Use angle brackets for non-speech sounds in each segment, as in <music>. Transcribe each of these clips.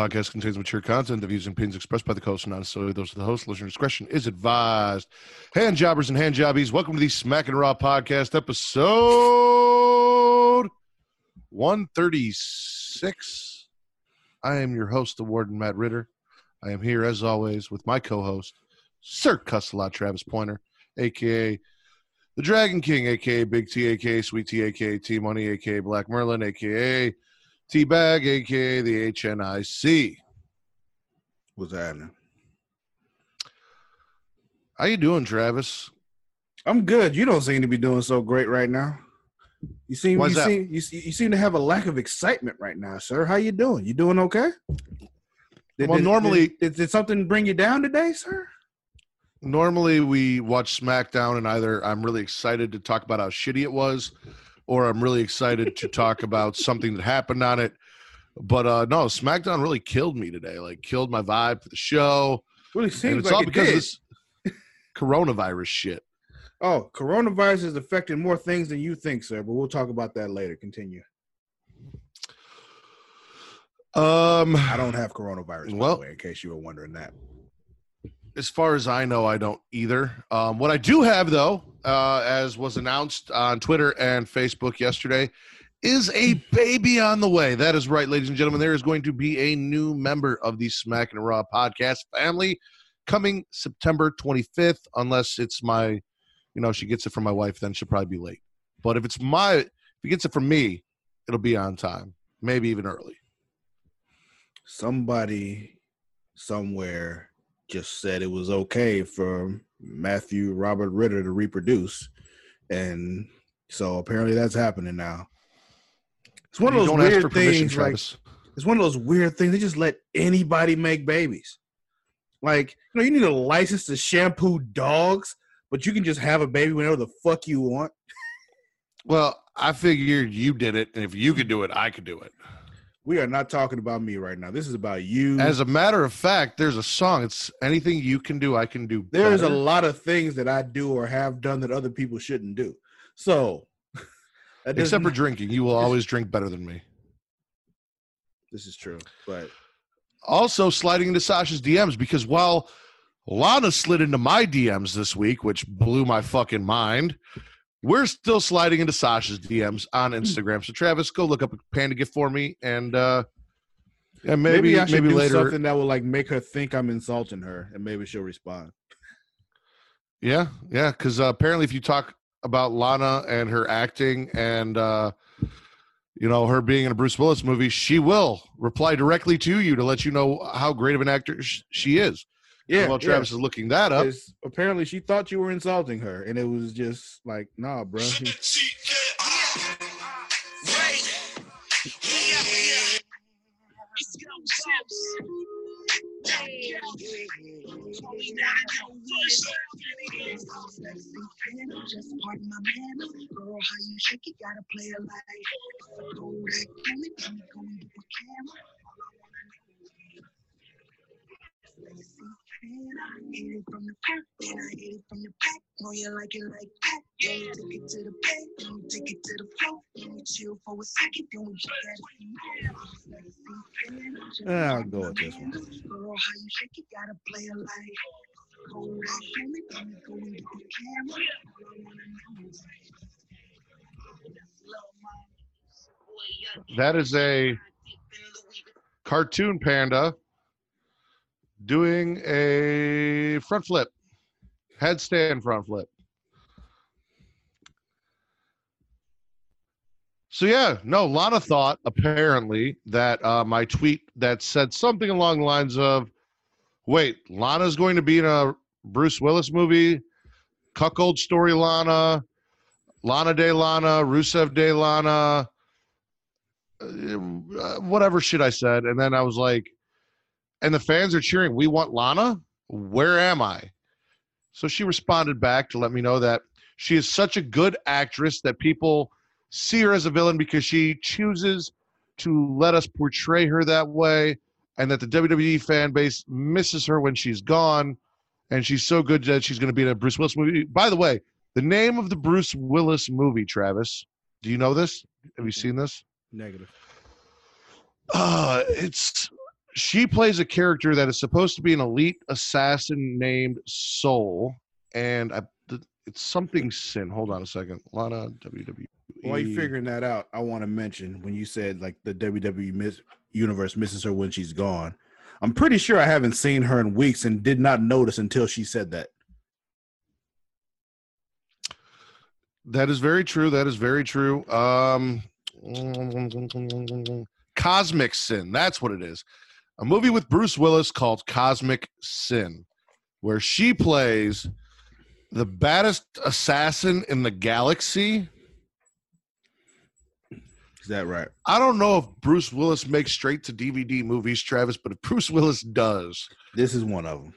Podcast contains mature content. The views and opinions expressed by the host are not necessarily those of the host. Listener discretion is advised. Hand jobbers and hand jobbies, welcome to the Smack and Raw podcast episode 136. I am your host, the Warden Matt Ridder. I am here as always with my co-host, Sir Cussalot Travis Pointer, aka the Dragon King, aka Big T, aka Sweet T, aka T Money, aka Black Merlin, aka T Bag, aka the HNIC. What's happening? How you doing, Travis? I'm good. You don't seem to be doing so great right now. You seem Why's you that? seem you, you seem to have a lack of excitement right now, sir. How you doing? You doing okay? Did, Well, did- normally- did, did, did something bring you down today, sir? Normally we watch SmackDown and either I'm really excited to talk about how shitty it was, or I'm really excited to talk <laughs> about something that happened on it. But uh no, SmackDown really killed me today. Like killed my vibe for the show. Really and seems it's like all it because did. of this coronavirus shit. Oh, coronavirus is affecting more things than you think, sir. But we'll talk about that later. Continue. Um I don't have coronavirus, by Well- the way, in case you were wondering that. As far as I know, I don't either. Um, what I do have, though, uh, as was announced on Twitter and Facebook yesterday, is a baby on the way. That is right, ladies and gentlemen. There is going to be a new member of the Smack and Raw podcast family coming September 25th, unless it's my, you know, she gets it from my wife, then she'll probably be late. But if it's my, if he gets it from me, it'll be on time, maybe even early. Somebody somewhere just said it was okay for Matthew Robert Ridder to reproduce. And so apparently that's happening now. It's one of those weird things. Like it's one of those weird things. They just let anybody make babies. Like, you know, you need a license to shampoo dogs, but you can just have a baby whenever the fuck you want. Well, I figured you did it, and if you could do it, I could do it. We are not talking about me right now. This is about you. As a matter of fact, there's a song. It's anything you can do, I can do. There's a lot of things that I do or have done that other people shouldn't do. So, <laughs> except for drinking. You will <laughs> always drink better than me. this is true, but Also, sliding into Sasha's DMs because while Lana slid into my DMs this week, which blew my fucking mind, we're still sliding into Sasha's DMs on Instagram. So, Travis, go look up a panda gift for me, and uh, yeah, maybe maybe, I should maybe do later. something that will like make her think I'm insulting her, and maybe she'll respond. Yeah, yeah, because uh, apparently, if you talk about Lana and her acting and uh, you know her being in a Bruce Willis movie, she will reply directly to you to let you know how great of an actor sh- she is. Yeah, While yeah. Travis is looking that up, 'Cause apparently she thought you were insulting her, and it was just like, nah, bro. Just pardon my manners, girl. How you shake it? Gotta play it like go that coming, let me go into the camera. Hit it from the pack, then I hit it from the pack. Know you like it like that. Then we took it to the bed, then we take it to the floor. Then we chill for a second, then we get that. I'll go with this one. Girl, how you shake it? Gotta play it like go that coming, let me go into the camera. I that is a cartoon panda doing a front flip, headstand front flip. So yeah, no, a lot of thought apparently that uh, my tweet that said something along the lines of, "Wait, Lana's going to be in a Bruce Willis movie, cuckold story Lana, Lana Day, Lana, Rusev Day, Lana, uh, whatever shit I said," and then I was like, "And the fans are cheering. We want Lana. Where am I?" So she responded back to let me know that she is such a good actress that people see her as a villain because she chooses to let us portray her that way and that the WWE fan base misses her when she's gone and she's so good that she's going to be in a Bruce Willis movie. By the way, the name of the Bruce Willis movie, Travis, do you know this? Have you seen this? Negative. Uh, it's she plays a character that is supposed to be an elite assassin named Soul and I, it's something sin. Hold on a second. Lana WWE. While you're figuring that out, I want to mention when you said like the WWE miss, universe misses her when she's gone. I'm pretty sure I haven't seen her in weeks and did not notice until she said that. That is very true. That is very true. Um, Cosmic Sin. That's what it is. A movie with Bruce Willis called Cosmic Sin, where she plays the baddest assassin in the galaxy. Is that right? I don't know if Bruce Willis makes straight to DVD movies, Travis, but if Bruce Willis does, this is one of them.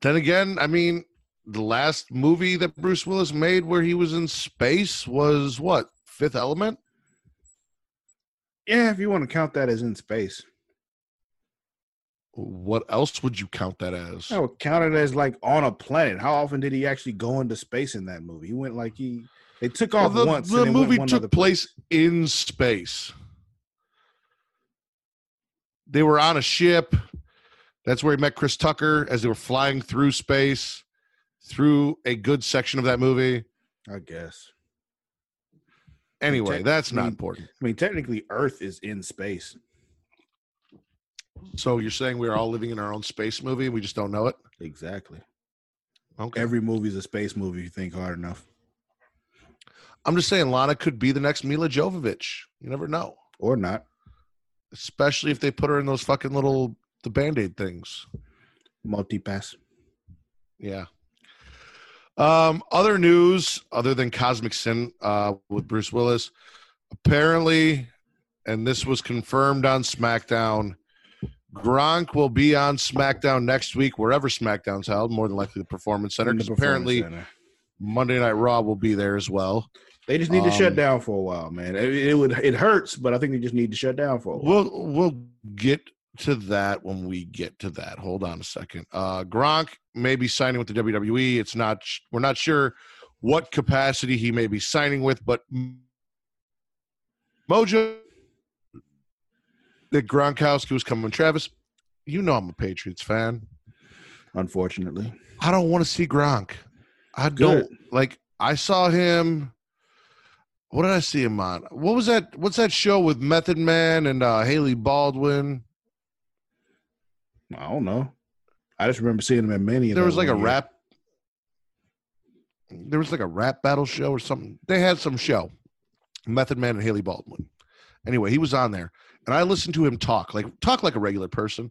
Then again, I mean, the last movie that Bruce Willis made where he was in space was what? Fifth Element? Yeah, if you want to count that as in space. What else would you count that as? I would count it as like on a planet. How often did he actually go into space in that movie? He went like he they took off well, the, once. The movie took place, place in space. They were on a ship. That's where he met Chris Tucker as they were flying through space, through a good section of that movie. I guess. Anyway, that's I not mean, important. I mean, technically, Earth is in space. So you're saying we're all living in our own space movie? And we just don't know it. Exactly. Okay. Every movie's a space movie if you think hard enough. I'm just saying Lana could be the next Milla Jovovich. You never know. Or not. Especially if they put her in those fucking little the band-aid things. Multi-pass. Yeah. Um, other news other than Cosmic Sin uh, with Bruce Willis. Apparently, and this was confirmed on SmackDown, Gronk will be on SmackDown next week, wherever SmackDown's held, more than likely the Performance Center, because apparently Center. Monday Night Raw will be there as well. They just need to shut Um, down for a while, man. It, it would it hurts, but I think they just need to shut down for a while. We'll we'll get to that when we get to that. Hold on a second. Uh, Gronk may be signing with the WWE. It's not we're not sure what capacity he may be signing with, but Mojo that Gronkowski was coming. Travis, you know I'm a Patriots fan. Unfortunately, I don't want to see Gronk. I Good. don't like. I saw him. What did I see him on? What was that? What's that show with Method Man and uh, Hailey Baldwin? I don't know. I just remember seeing him at many. of There was like a one rap. There was like a rap battle show or something. They had some show. Method Man and Hailey Baldwin. Anyway, he was on there, and I listened to him talk like talk like a regular person.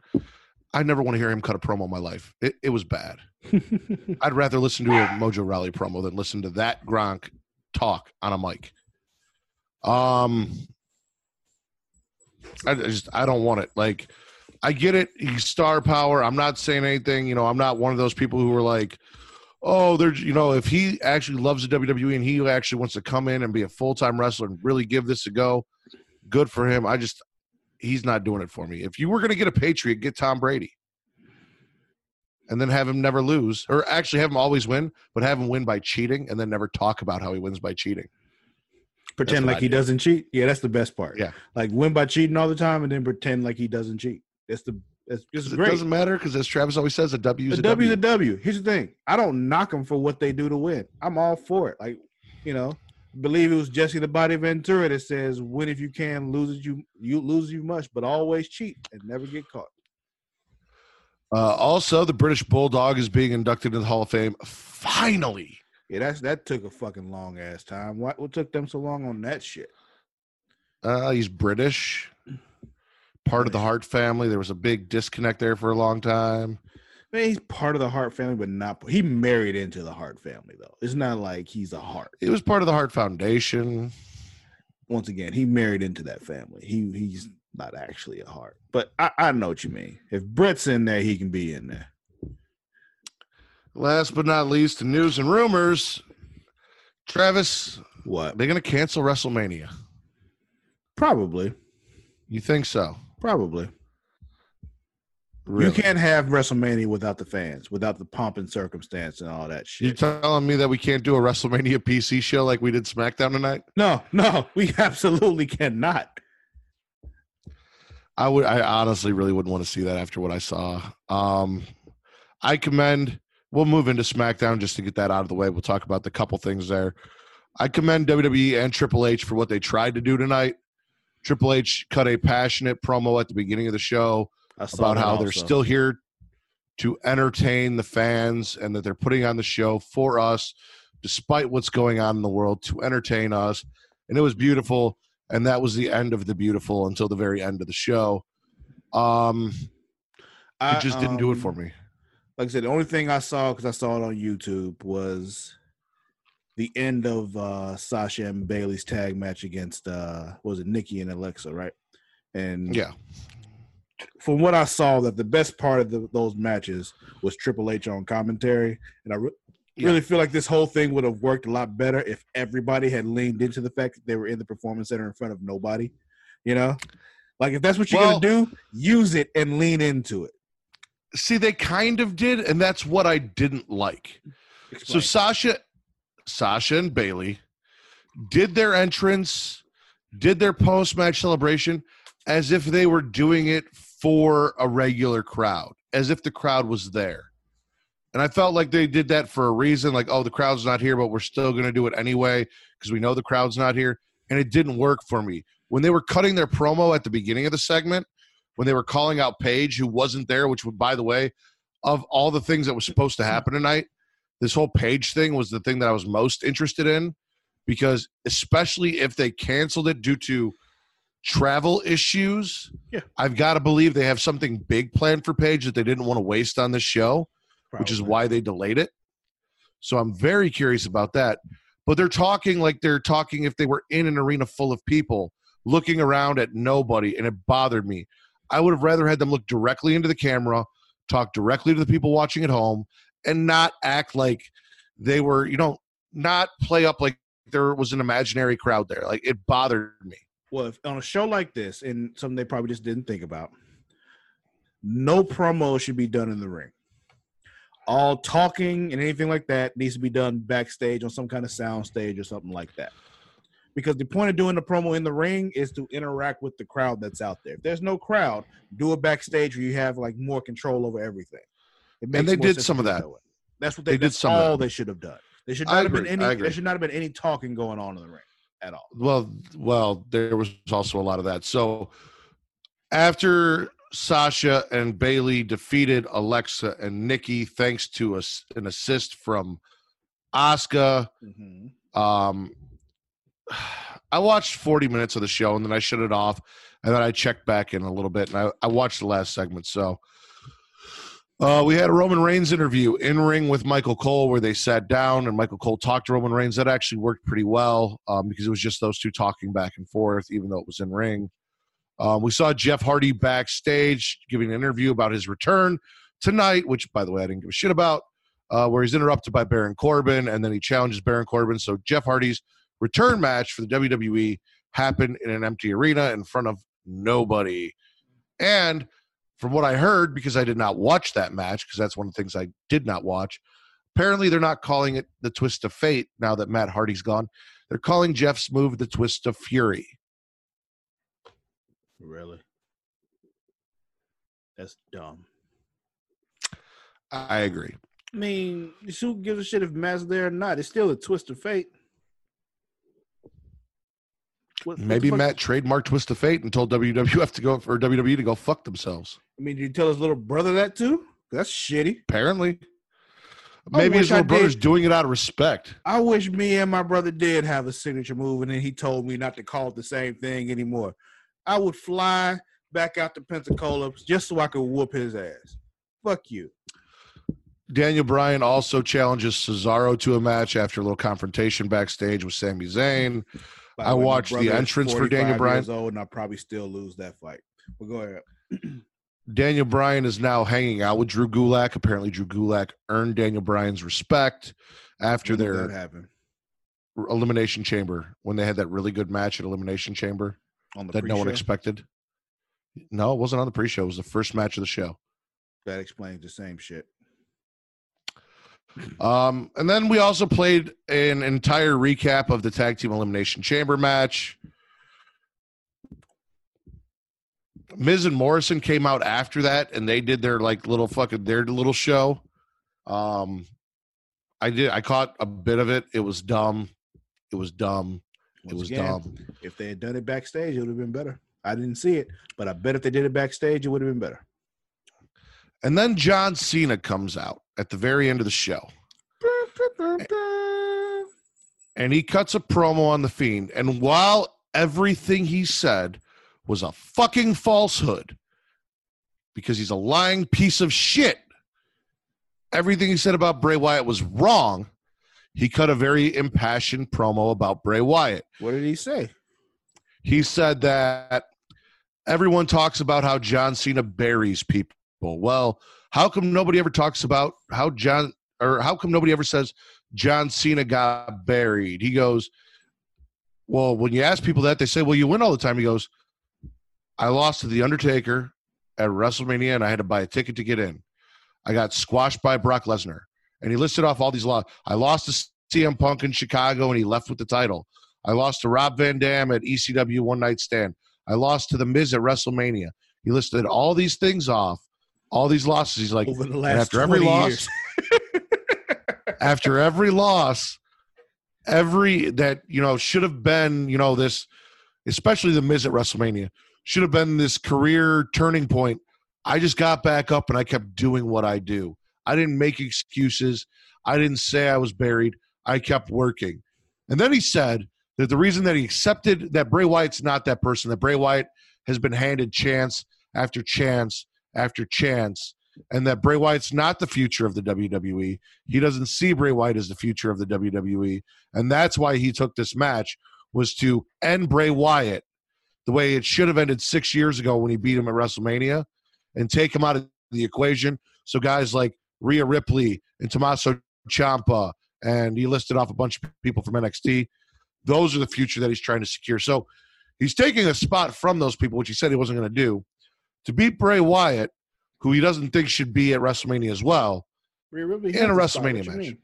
I never want to hear him cut a promo in my life. It, it was bad. <laughs> I'd rather listen to a Mojo Rawley promo than listen to that Gronk talk on a mic. Um, I just I don't want it. Like, I get it. He's star power. I'm not saying anything. You know, I'm not one of those people who are like, oh, there's you know, if he actually loves the WWE and he actually wants to come in and be a full time wrestler and really give this a go, good for him. I just he's not doing it for me. If you were going to get a Patriot, get Tom Brady. And then have him never lose, or actually have him always win, but have him win by cheating, and then never talk about how he wins by cheating. pretend like I he do. doesn't cheat. Yeah, that's the best part. Yeah. like win by cheating all the time, and then pretend like he doesn't cheat. That's the that's It great. doesn't matter because, as Travis always says, a W is A a W W. is a W. Here's the thing: I don't knock them for what they do to win. I'm all for it. Like, you know, I believe it was Jesse the Body Ventura that says, "Win if you can, lose if you you lose you must, but always cheat and never get caught." Uh, also, the British Bulldog is being inducted into the Hall of Fame. Finally, Yeah, that's that took a fucking long ass time. What what took them so long on that shit? Uh, he's British, part of the Hart family. There was a big disconnect there for a long time. I mean, he's part of the Hart family, but not he married into the Hart family though. It's not like he's a Hart. He was part of the Hart Foundation. Once again, he married into that family. He he's not actually a Hart. But I, I know what you mean. If Bret's in there, he can be in there. Last but not least, the news and rumors, Travis, What? they're going to cancel WrestleMania. Probably. You think so? Probably. Really? You can't have WrestleMania without the fans, without the pomp and circumstance and all that shit. You telling me that we can't do a WrestleMania PC show like we did SmackDown tonight? no, no, <laughs> we absolutely cannot. I would. I honestly really wouldn't want to see that after what I saw. Um, I commend. We'll move into SmackDown just to get that out of the way. We'll talk about the couple things there. I commend WWE and Triple H for what they tried to do tonight. Triple H cut a passionate promo at the beginning of the show about how they're still here to entertain the fans and that they're putting on the show for us despite what's going on in the world to entertain us. And it was beautiful and that was the end of the beautiful until the very end of the show. Um I, it just didn't do it for um, me. Like I said, the only thing I saw because I saw it on YouTube was the end of uh Sasha and Bayley's tag match against uh was it Nikki and Alexa, right? And yeah from what I saw, that the best part of the, those matches was Triple H on commentary, and I re- Yeah. really feel like this whole thing would have worked a lot better if everybody had leaned into the fact that they were in the performance center in front of nobody. You know, like if that's what you're Well- gonna do, use it and lean into it. see they kind of did and that's what i didn't like So Sasha, Sasha and Bayley did their entrance, did their post match celebration as if they were doing it for a regular crowd, as if the crowd was there. And I felt like they did that for a reason, like, oh, the crowd's not here, but we're still going to do it anyway because we know the crowd's not here. And it didn't work for me. When they were cutting their promo at the beginning of the segment, when they were calling out Paige, who wasn't there, which would, by the way, of all the things that was supposed to happen tonight, this whole Paige thing was the thing that I was most interested in because especially if they canceled it due to travel issues, Yeah. I've got to believe they have something big planned for Paige that they didn't want to waste on this show, which is why they delayed it. So I'm very curious about that. But they're talking like they're talking if they were in an arena full of people looking around at nobody, and it bothered me. I would have rather had them look directly into the camera, talk directly to the people watching at home, and not act like they were, you know, not play up like there was an imaginary crowd there. Like it bothered me. Well, if, on a show like this, and something they probably just didn't think about, no promo should be done in the ring. All talking and anything like that needs to be done backstage on some kind of sound stage or something like that. Because the point of doing the promo in the ring is to interact with the crowd that's out there. If there's no crowd, do it backstage where you have like more control over everything. It makes they did some of that. That's what they, They did that's some of all they should have done. There should I not have been any. There should not have been any talking going on in the ring at all. Well, well, there was also a lot of that. So after Sasha and Bayley defeated Alexa and Nikki, thanks to a, an assist from Asuka, Mm-hmm. um, I watched 40 minutes of the show and then I shut it off. And then I checked back in a little bit and I, I watched the last segment. So uh, we had a Roman Reigns interview in ring with Michael Cole where they sat down and Michael Cole talked to Roman Reigns. That actually worked pretty well um, because it was just those two talking back and forth, even though it was in ring. Um, we saw Jeff Hardy backstage giving an interview about his return tonight, which, by the way, I didn't give a shit about, uh, where he's interrupted by Baron Corbin and then he challenges Baron Corbin. So Jeff Hardy's return match for the WWE happened in an empty arena in front of nobody. And from what I heard, because I did not watch that match, because that's one of the things I did not watch, apparently they're not calling it the twist of fate now that Matt Hardy's gone. They're calling Jeff's move the twist of fury. Really? That's dumb. I agree. I mean, who gives a shit if Matt's there or not? It's still a twist of fate. What- Maybe Matt trademarked twist of fate and told WWF to go for WWE to go fuck themselves. I mean, did you tell his little brother that too? That's shitty. Apparently. Maybe his wish I little brother's did. doing it out of respect. I wish me and my brother did have a signature move, and then he told me not to call it the same thing anymore. I would fly back out to Pensacola just so I could whoop his ass. Fuck you. Daniel Bryan also challenges Cesaro to a match after a little confrontation backstage with Sami Zayn. I the way, my watched the entrance for Daniel Bryan. years Old, and I'll probably still lose that fight. But go ahead. <clears throat> Daniel Bryan is now hanging out with Drew Gulak. Apparently, Drew Gulak earned Daniel Bryan's respect after their Elimination Chamber when they had that really good match at Elimination Chamber on the that no one expected. No, it wasn't on the pre-show. It was the first match of the show. That explains the same shit. Um, and then we also played an entire recap of the tag team elimination chamber match. Miz and Morrison came out after that, and they did their like little fucking their little show. Um, I did. I caught a bit of it. It was dumb. It was dumb. It was again, dumb. If they had done it backstage, it would have been better. I didn't see it, but I bet if they did it backstage, it would have been better. And then John Cena comes out at the very end of the show, and he cuts a promo on the Fiend. And while everything he said was a fucking falsehood, because he's a lying piece of shit, everything he said about Bray Wyatt was wrong. He cut a very impassioned promo about Bray Wyatt. What did he say? He said that everyone talks about how John Cena buries people. Well, how come nobody ever talks about how John or how come nobody ever says John Cena got buried? He goes, Well, when you ask people that, they say, Well, you win all the time. He goes, I lost to The Undertaker at WrestleMania and I had to buy a ticket to get in. I got squashed by Brock Lesnar. And he listed off all these laws. I lost to CM Punk in Chicago and he left with the title. I lost to Rob Van Dam at ECW One Night Stand. I lost to The Miz at WrestleMania. He listed all these things off, all these losses. He's like, Over the last after every loss, <laughs> after every loss, every that you know should have been you know this, especially the Miz at WrestleMania should have been this career turning point. I just got back up and I kept doing what I do. I didn't make excuses. I didn't say I was buried. I kept working. And then he said that the reason that he accepted that Bray Wyatt's not that person, that Bray Wyatt has been handed chance after chance after chance, and that Bray Wyatt's not the future of the WWE. He doesn't see Bray Wyatt as the future of the WWE. And that's why he took this match was to end Bray Wyatt the way it should have ended six years ago when he beat him at WrestleMania and take him out of the equation. So guys like Rhea Ripley and Tommaso Ciampa, and he listed off a bunch of people from NXT. Those are the future that he's trying to secure. So he's taking a spot from those people, which he said he wasn't going to do, to beat Bray Wyatt, who he doesn't think should be at WrestleMania as well. Rhea Ripley In a spot. WrestleMania What match.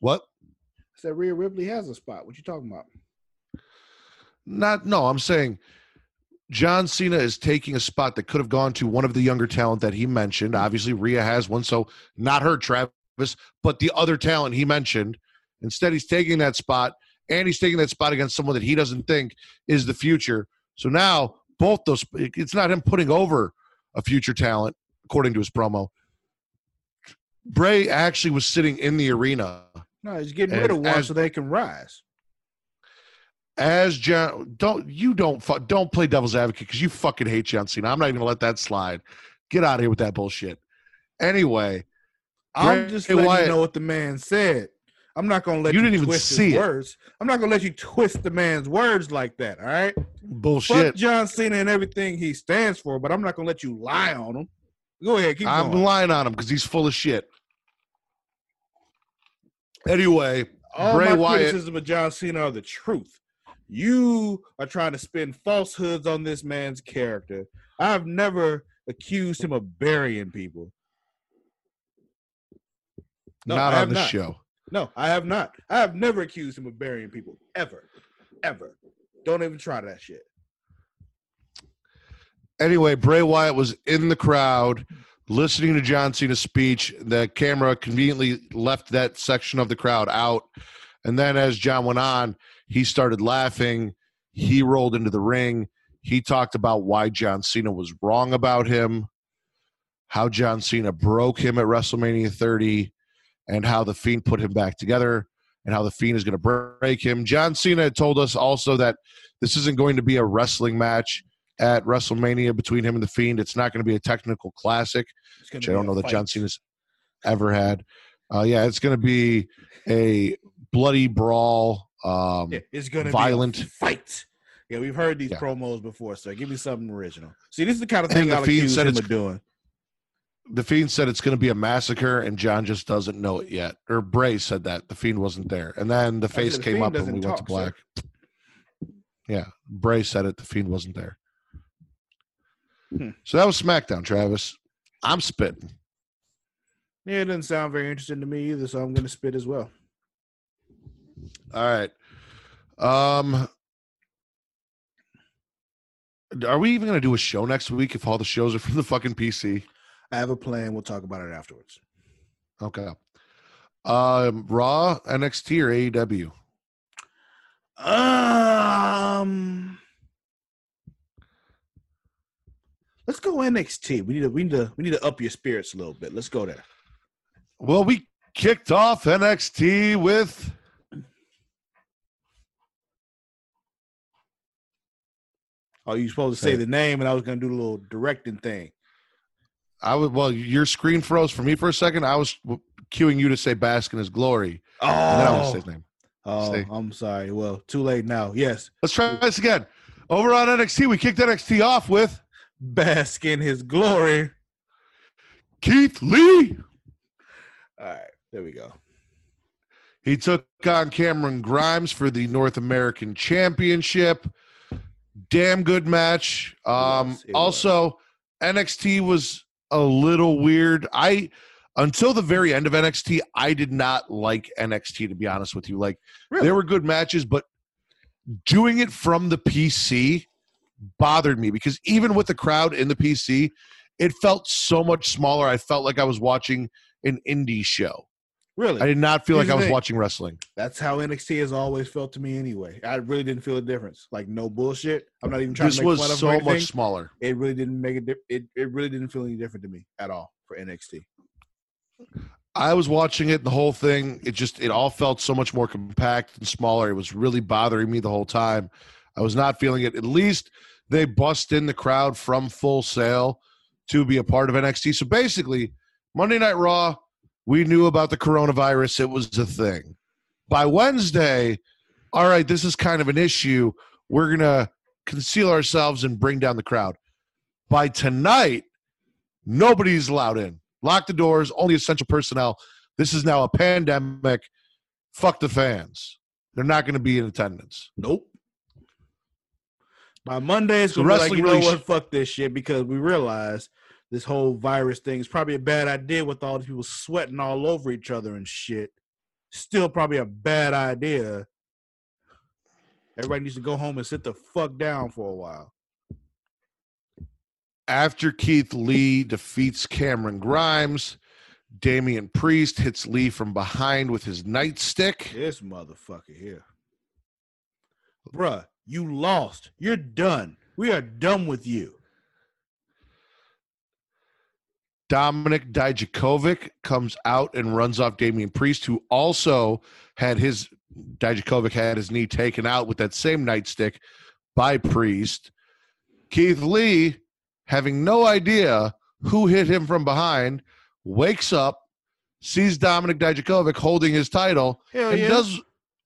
What? I said Rhea Ripley has a spot. What you talking about? Not no, I'm saying John Cena is taking a spot that could have gone to one of the younger talent that he mentioned. Mm-hmm. Obviously, Rhea has one, so not her, Travis, but the other talent he mentioned. Instead, he's taking that spot, and he's taking that spot against someone that he doesn't think is the future. So now, both those, it's not him putting over a future talent, according to his promo. Bray actually was sitting in the arena No, he's getting rid of one as- so they can rise. as John. Don't you don't don't play devil's advocate because you fucking hate John Cena. I'm not even gonna let that slide. Get out of here with that bullshit. Anyway, I'm Bray just letting Wyatt- you know what the man said. I'm not gonna let You you, didn't even twist see his it. words. I'm not gonna let you twist the man's words like that. All right. bullshit. Fuck. John Cena and everything he stands for, but I'm not gonna let you lie on him. Go ahead, keep I'm going. lying on him because he's full of shit. Anyway, All Bray my Wyatt- criticism of John Cena are the truth. You are trying to spin falsehoods on this man's character. I've never accused him of burying people. No, not on the show. No, I have not. I have never accused him of burying people ever, ever. Don't even try that shit. Anyway, Bray Wyatt was in the crowd listening to John Cena's speech. The camera conveniently left that section of the crowd out. And then as John went on, he started laughing. He rolled into the ring. He talked about why John Cena was wrong about him. how John Cena broke him at WrestleMania 30, and how the Fiend put him back together, and how the Fiend is going to break him. John Cena told us also that this isn't going to be a wrestling match at WrestleMania between him and the Fiend. It's not going to be a technical classic, which I don't know that fight. John Cena's ever had. Uh, yeah, it's going to be a bloody brawl. Um, Yeah, it's gonna violent. be a fight. Yeah, we've heard these Yeah. promos before, so give me something original. See, this is the kind of thing Fiend accuse said him it's- of doing. The Fiend said it's going to be a massacre, and John just doesn't know it yet. Or Bray said that the Fiend wasn't there, and then the said face the came up and we doesn't went to talk, sir. black. Yeah, Bray said it. The Fiend wasn't there. Hmm. So that was SmackDown, Travis. I'm spitting. Yeah, it doesn't sound very interesting to me either, so I'm gonna spit as well. All right. Um, are we even going to do a show next week if all the shows are from the fucking PC? I have a plan. We'll talk about it afterwards. Okay. Um, Raw, NXT, or AEW? Um, let's go NXT. We need to we need to we need to up your spirits a little bit. Let's go there. Well, we kicked off NXT with Oh, you supposed to say the name, and I was gonna do a little directing thing. I was Well, your screen froze for me for a second. I was cueing you to say "Bask in His Glory," and then I want say Oh, his name. oh Stay. I'm sorry. Well, too late now. Yes, Let's try this again. Over on NXT, we kicked NXT off with bask in his glory. Keith Lee. All right, there we go. He took on Cameron Grimes for the North American Championship. Damn good match. Um, was, it also, NXT was a little weird. I until the very end of NXT, I did not like NXT to be honest with you. Like Really? there were good matches, but doing it from the PC bothered me because even with the crowd in the PC, it felt so much smaller. I felt like I was watching an indie show. Really, I did not feel Here's like I was thing. watching wrestling. that's how NXT has always felt to me. Anyway, I really didn't feel a difference. Like no bullshit. I'm not even trying This to make was fun of so him or anything. much smaller. It really didn't make a di- it. It really didn't feel any different to me at all for NXT. I was watching it, the whole thing. It just, it all felt so much more compact and smaller. It was really bothering me the whole time. I was not feeling it. At least they bust in the crowd from Full Sail to be a part of NXT. So basically, Monday Night Raw, we knew about the coronavirus. It was a thing. By Wednesday, all right, this is kind of an issue. We're going to conceal ourselves and bring down the crowd. By tonight, nobody's allowed in. Lock the doors, only essential personnel. This is now a pandemic. Fuck the fans. They're not going to be in attendance. Nope. By Monday, it's So gonna be like, wrestling you know really what? sh- Fuck this shit because we realize this whole virus thing is probably a bad idea with all these people sweating all over each other and shit. Still, probably a bad idea. Everybody needs to go home and sit the fuck down for a while. After Keith Lee defeats Cameron Grimes, Damian Priest hits Lee from behind with his nightstick. This motherfucker here. Bruh, you lost. You're done. We are done with you. Dominik Dijakovic comes out and runs off Damian Priest, who also had his Dijakovic had his knee taken out with that same nightstick by Priest. Keith Lee, having no idea who hit him from behind, wakes up, sees Dominik Dijakovic holding his title, Hell and yeah. does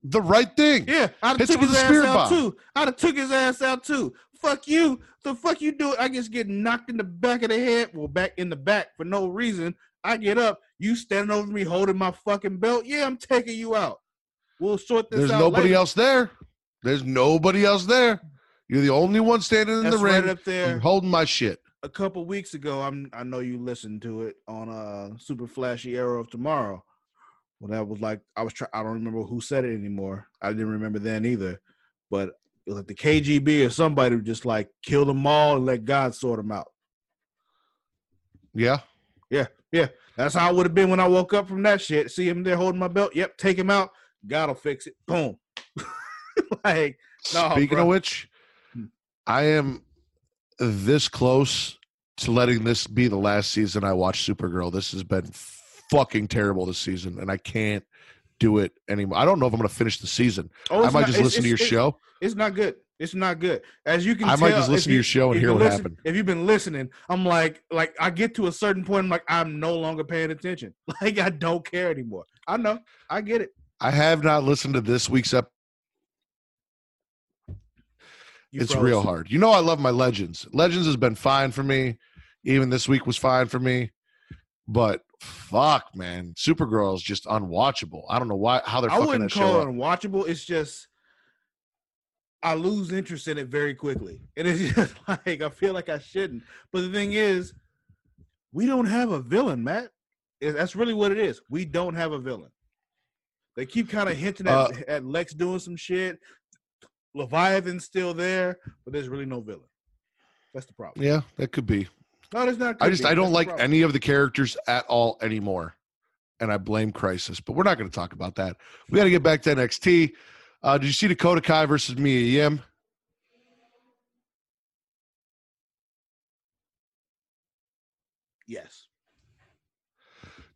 the right thing. Yeah, I'd have took with his ass out bomb. too. I'd have took his ass out too. Fuck you. The fuck you do? I just get knocked in the back of the head. Well, back in the back for no reason. I get up. You standing over me holding my fucking belt. Yeah, I'm taking you out. We'll sort this There's out. There's nobody later. else there. There's nobody else there. You're the only one standing in That's the right ring up there. holding my shit. A couple weeks ago, I'm. I know you listened to it on uh Super Flashy Arrow of Tomorrow. Well, that was like I was trying. I don't remember who said it anymore. I didn't remember then either. But like the KGB or somebody who just like kill them all and let God sort them out. Yeah. Yeah. Yeah. That's how it would have been when I woke up from that shit. See him there holding my belt. Yep, take him out. God'll fix it. Boom. <laughs> like, no, Speaking bro. of which, Hmm. I am this close to letting this be the last season I watch Supergirl. This has been fucking terrible this season, and I can't do it anymore. I don't know if I'm going to finish the season. Oh, I might not- just listen to your show. It's not good. It's not good. As you can, I might just listen to your show and hear what listen- happened. If you've been listening, I'm like, like I get to a certain point, I'm like, I'm no longer paying attention. <laughs> Like I don't care anymore. I know. I get it. I have not listened to this week's episode. You it's froze. real hard. You know, I love my Legends. Legends has been fine for me. Even this week was fine for me. But fuck, man, Supergirl is just unwatchable. I don't know why how they're I fucking wouldn't call up. it unwatchable. It's just I lose interest in it very quickly, and it's <laughs> just like I feel like I shouldn't. But the thing is, we don't have a villain, Matt. That's really what it is. We don't have a villain. They keep kind of hinting at, Uh, at Lex doing some shit. Leviathan's still there, but there's really no villain. That's the problem. Yeah, that could be. No, there's not. I just I don't like any. any of the characters at all anymore, and I blame Crisis. But we're not going to talk about that. We got to get back to NXT. Uh, did you see Dakota Kai versus Mia Yim? Yes.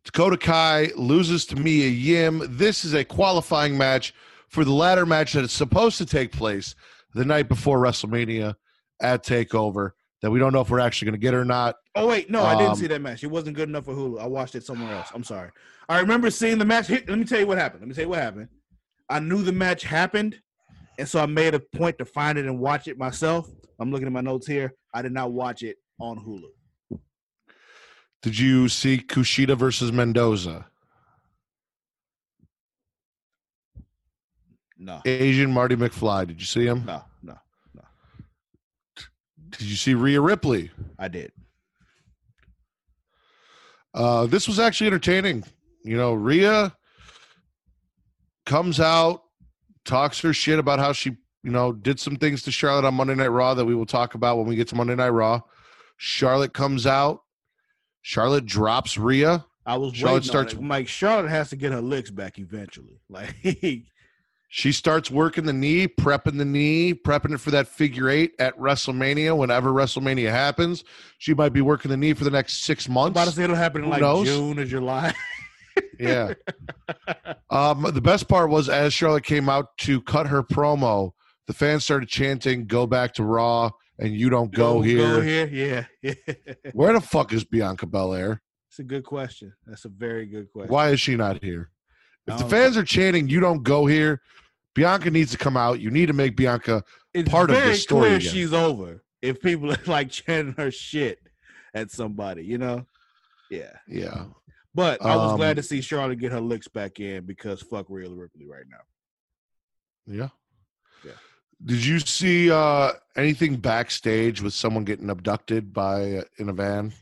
Dakota Kai loses to Mia Yim. This is a qualifying match for the ladder match that is supposed to take place the night before WrestleMania at Takeover. That we don't know if we're actually going to get or not. Oh wait, no, I didn't Um, see that match. It wasn't good enough for Hulu. I watched it somewhere else. I'm sorry. I remember seeing the match. Here, let me tell you what happened. Let me tell you what happened. I knew the match happened, and so I made a point to find it and watch it myself. I'm looking at my notes here. I did not watch it on Hulu. Did you see Kushida versus Mendoza? No, Asian Marty McFly. Did you see him? no, no. Did you see Rhea Ripley? I did. Uh, this was actually entertaining. You know, Rhea comes out, talks her shit about how she, you know, did some things to Charlotte on Monday Night Raw that we will talk about when we get to Monday Night Raw. Charlotte comes out. Charlotte drops Rhea. I was Charlotte starts- starts. On it. Like Charlotte has to get her licks back eventually. <laughs> Like She starts working the knee, prepping the knee, prepping it for that figure eight at WrestleMania. Whenever WrestleMania happens, she might be working the knee for the next six I'm months. about to say it'll happen in Who like knows? June or July. <laughs> Yeah. <laughs> um, the best part was as Charlotte came out to cut her promo, the fans started chanting, "Go back to Raw," and "You don't go, here." Go here. Yeah. yeah. <laughs> Where the fuck is Bianca Belair? It's a good question. That's a very good question. Why is she not here? If the Um, fans are chanting, "You don't go here," Bianca needs to come out. You need to make Bianca. It's part of the story clear again. she's over. If people <laughs> are like chanting her shit at somebody, you know. Yeah, Yeah. but I was Um, glad to see Charlotte get her licks back in because fuck Rhea Ripley right now. Yeah. Yeah. Did you see uh, anything backstage with someone getting abducted by uh, in a van?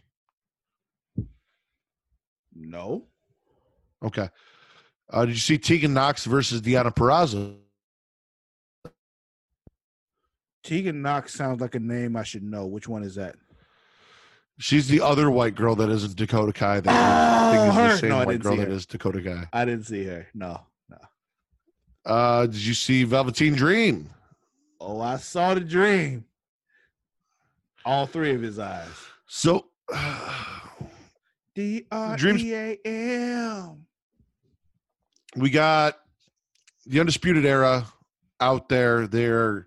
No, Okay. Uh, did you see Tegan Nox versus Deonna Purrazzo? Tegan Nox sounds like a name I should know. Which one is that? She's the other white girl that isn't Dakota Kai. That Oh, is her. the same No, I white didn't girl see her. Dakota Kai. I didn't see her. No, no. Uh, did you see Velveteen Dream? Oh, I saw the dream. All three of his eyes. So, <sighs> D R E A M. we got the Undisputed Era out there. They're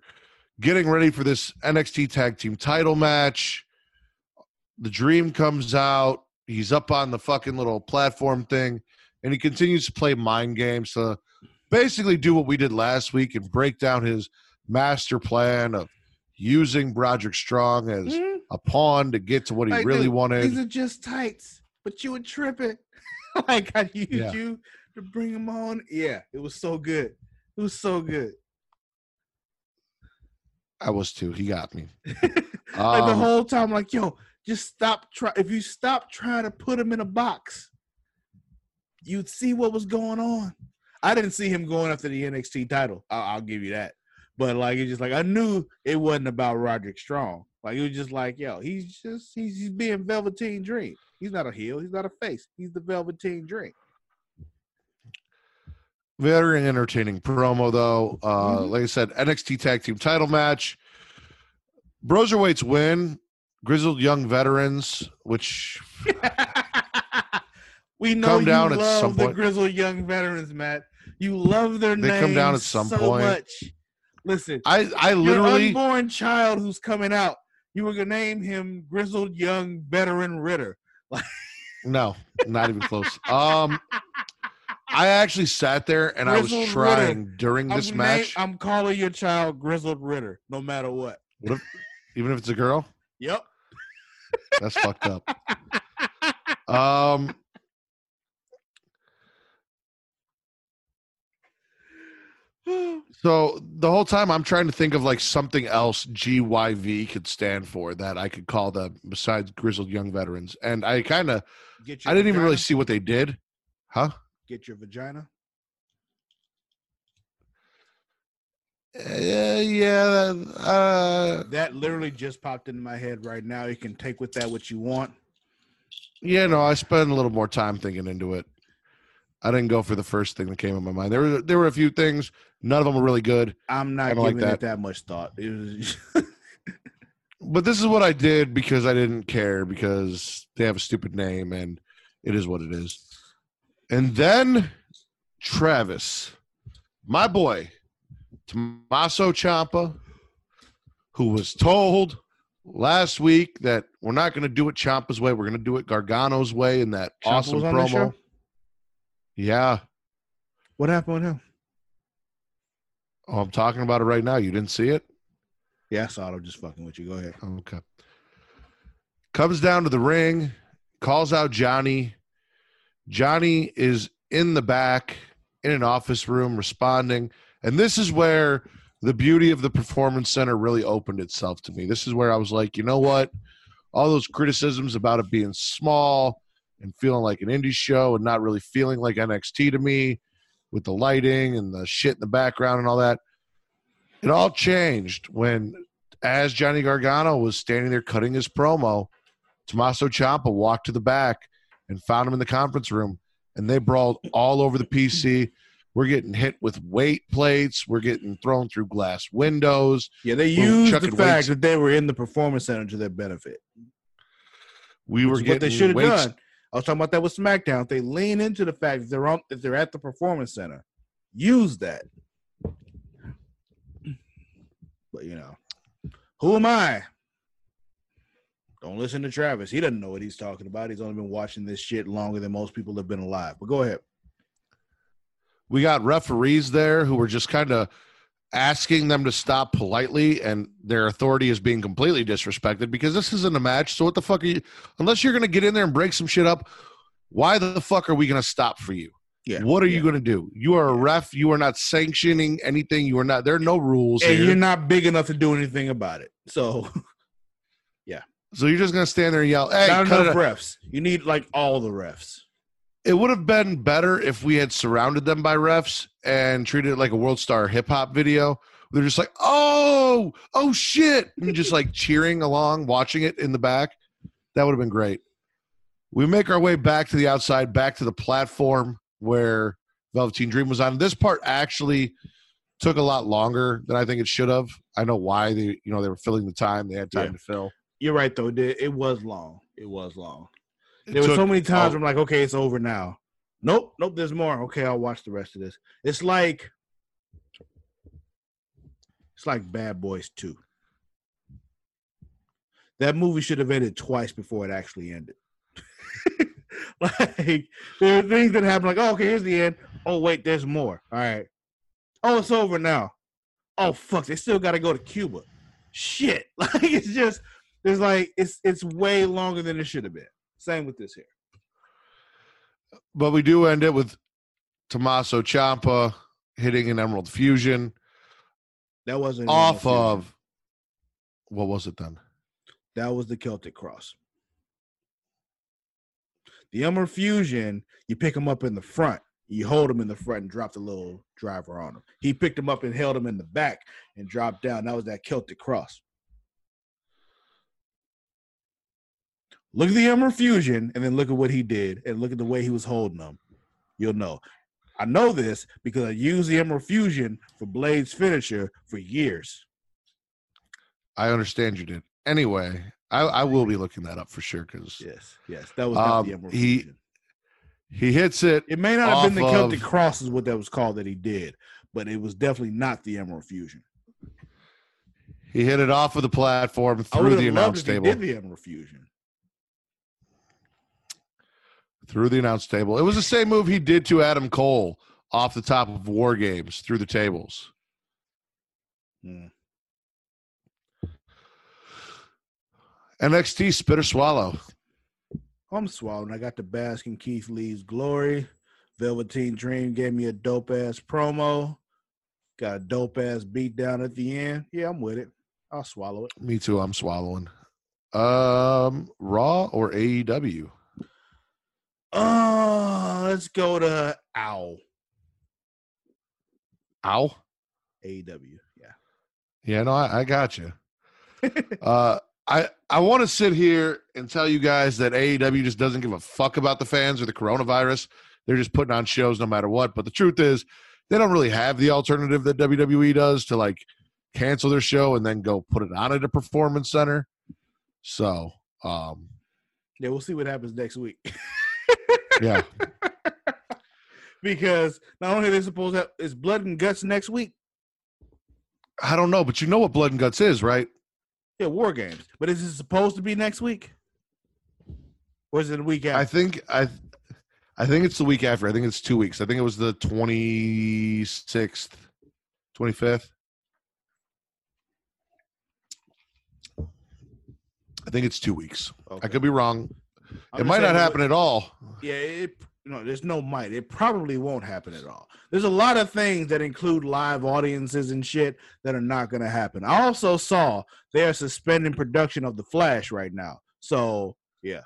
getting ready for this NXT Tag Team title match. The Dream comes out. He's up on the fucking little platform thing, and he continues to play mind games to basically do what we did last week and break down his master plan of using Roderick Strong as Hmm? a pawn to get to what he Like, really wanted. These are just tights, but you were tripping. <laughs> like I used Yeah. you to bring him on. Yeah, it was so good. It was so good. I was too. He got me. <laughs> like the Um, whole time, like yo, just stop. Try if you stop trying to put him in a box, you'd see what was going on. I didn't see him going after the NXT title. I'll, I'll give you that. But like it's just like I knew it wasn't about Roderick Strong. Like it was just like yo, he's just he's, he's being Velveteen Dream. He's not a heel. He's not a face. He's the Velveteen Dream. Very entertaining promo, though. Uh, Mhm. Like I said, NXT Tag Team Title match. Broserweights win. grizzled young veterans, which <laughs> we know Come you down at love some the point. grizzled young veterans, Matt. You love their name. They come down at some so point. much. Listen, I I your literally unborn child who's coming out, you were gonna name him grizzled young veteran Ridder. <laughs> no, not even close. Um, I actually sat there and I was Grizzled trying during I'm, this name- match, I'm calling your child grizzled Ridder, no matter what. even if it's a girl. Yep. That's fucked up. <laughs> Um, so the whole time I'm trying to think of like something else GYV could stand for that I could call them besides grizzled young veterans, and I kind of I didn't even really see what they did, huh? Get your vagina. Uh, yeah, uh, That literally just popped into my head right now. You can take with that what you want. yeah. No, I spent a little more time thinking into it. I didn't go for the first thing that came in my mind. There were there were a few things. None of them were really good. I'm not don't like giving it that. that much thought. <laughs> But this is what I did because I didn't care because they have a stupid name and it is what it is. And then Travis, my boy, Tommaso Ciampa, who was told last week that we're not going to do it Ciampa's way, we're going to do it Gargano's way in that Ciampa awesome was on that promo. Yeah. what happened with him? Oh, I'm talking about it right now. You didn't see it? Yeah, I saw it. I'm just fucking with you. Go ahead. Okay. Comes down to the ring, calls out Johnny. Johnny is in the back in an office room responding. And this is where the beauty of the performance center really opened itself to me. This is where I was like, you know what? All those criticisms about it being small and feeling like an indie show and not really feeling like NXT to me with the lighting and the shit in the background and all that. It all changed when as Johnny Gargano was standing there cutting his promo, Tommaso Ciampa walked to the back and found him in the conference room, and they brawled all over the PC. We're getting hit with weight plates. We're getting thrown through glass windows. Yeah, they used the fact weights. that they were in the performance center to their benefit. We were getting what they should have done. I was talking about that with SmackDown. If they lean into the fact that they're on, if they're at the performance center, use that. But you know, who am I? Don't listen to Travis. He doesn't know what he's talking about. He's only been watching this shit longer than most people have been alive. But go ahead. We got referees there who were just kind of asking them to stop politely, and their authority is being completely disrespected because this isn't a match. So what the fuck are you? Unless you're going to get in there and break some shit up, why the fuck are we going to stop for you? Yeah. What are you going to do? You are a ref. You are not sanctioning anything. You are not. There are no rules And here. you're not big enough to do anything about it. So <laughs> so you're just going to stand there and yell, "Hey, not cut enough refs. You need like all the refs. It would have been better if we had surrounded them by refs and treated it like a World Star hip hop video. They're just like, "Oh, oh shit," and just like cheering along, watching it in the back. That would have been great. We make our way back to the outside, back to the platform where Velveteen Dream was on. This part actually took a lot longer than I think it should have. I know why they, you know, they were filling the time. They had time Yeah. to fill. You're right though. It was long. It was long. There were so many times I'm like, okay, it's over now. Nope, nope, there's more. Okay, I'll watch the rest of this. It's like it's like Bad Boys 2. That movie should have ended twice before it actually ended. <laughs> like there are things that happen like, oh, okay, here's the end. Oh, wait, there's more. All right. Oh, it's over now. Oh fuck, they still gotta go to Cuba. Shit. <laughs> Like it's just it's like it's it's way longer than it should have been. Same with this here. but we do end it with Tommaso Ciampa hitting an Emerald Fusion That wasn't off Fusion. of what was it then? that was the Celtic Cross. The Emerald Fusion, you pick him up in the front, you hold him in the front and drop the little driver on him. He picked him up and held him in the back and dropped down. That was that Celtic Cross. Look at the Emerald Fusion and then look at what he did and look at the way he was holding them. You'll know. I know this because I used the Emerald Fusion for Blade's finisher for years. I understand you did. Anyway, I, I will be looking that up for sure because Yes, yes, that was Um, the Emerald he- Fusion. he hits it. It may not have been the Celtic of- Cross, is what that was called that he did, but it was definitely not the Emerald Fusion. He hit it off of the platform through the announce table. did the Emerald Fusion. Through the announce table. It was the same move he did to Adam Cole off the top of War Games through the tables. Hmm. NXT Spitter Swallow. I'm swallowing. I got to bask in Keith Lee's glory. Velveteen Dream gave me a dope ass promo. Got a dope ass beat down at the end. Yeah, I'm with it. I'll swallow it. Me too. I'm swallowing. Um, Raw or AEW? Uh, let's go to Ow. Ow. AEW. Yeah. Yeah, no, I, I got you. uh, I I want to sit here and tell you guys that AEW just doesn't give a fuck about the fans or the coronavirus. They're just putting on shows no matter what. But the truth is, they don't really have the alternative that WWE does to like cancel their show and then go put it on at a performance center. So, um, Yeah, we'll see what happens next week. <laughs> yeah, <laughs> because not only are they supposed to have, it's blood and guts next week. I don't know, but you know what Blood and Guts is, right? Yeah, war games. But is it supposed to be next week? Or is it a week after? I think I, I think it's the week after. I think it's two weeks. I think it was the twenty sixth, twenty fifth. I think it's two weeks. I could be wrong. I'm it might not happen at all. Yeah, it no, there's no might. It probably won't happen at all. There's a lot of things that include live audiences and shit that are not going to happen. I also saw they are suspending production of The Flash right now. So yeah,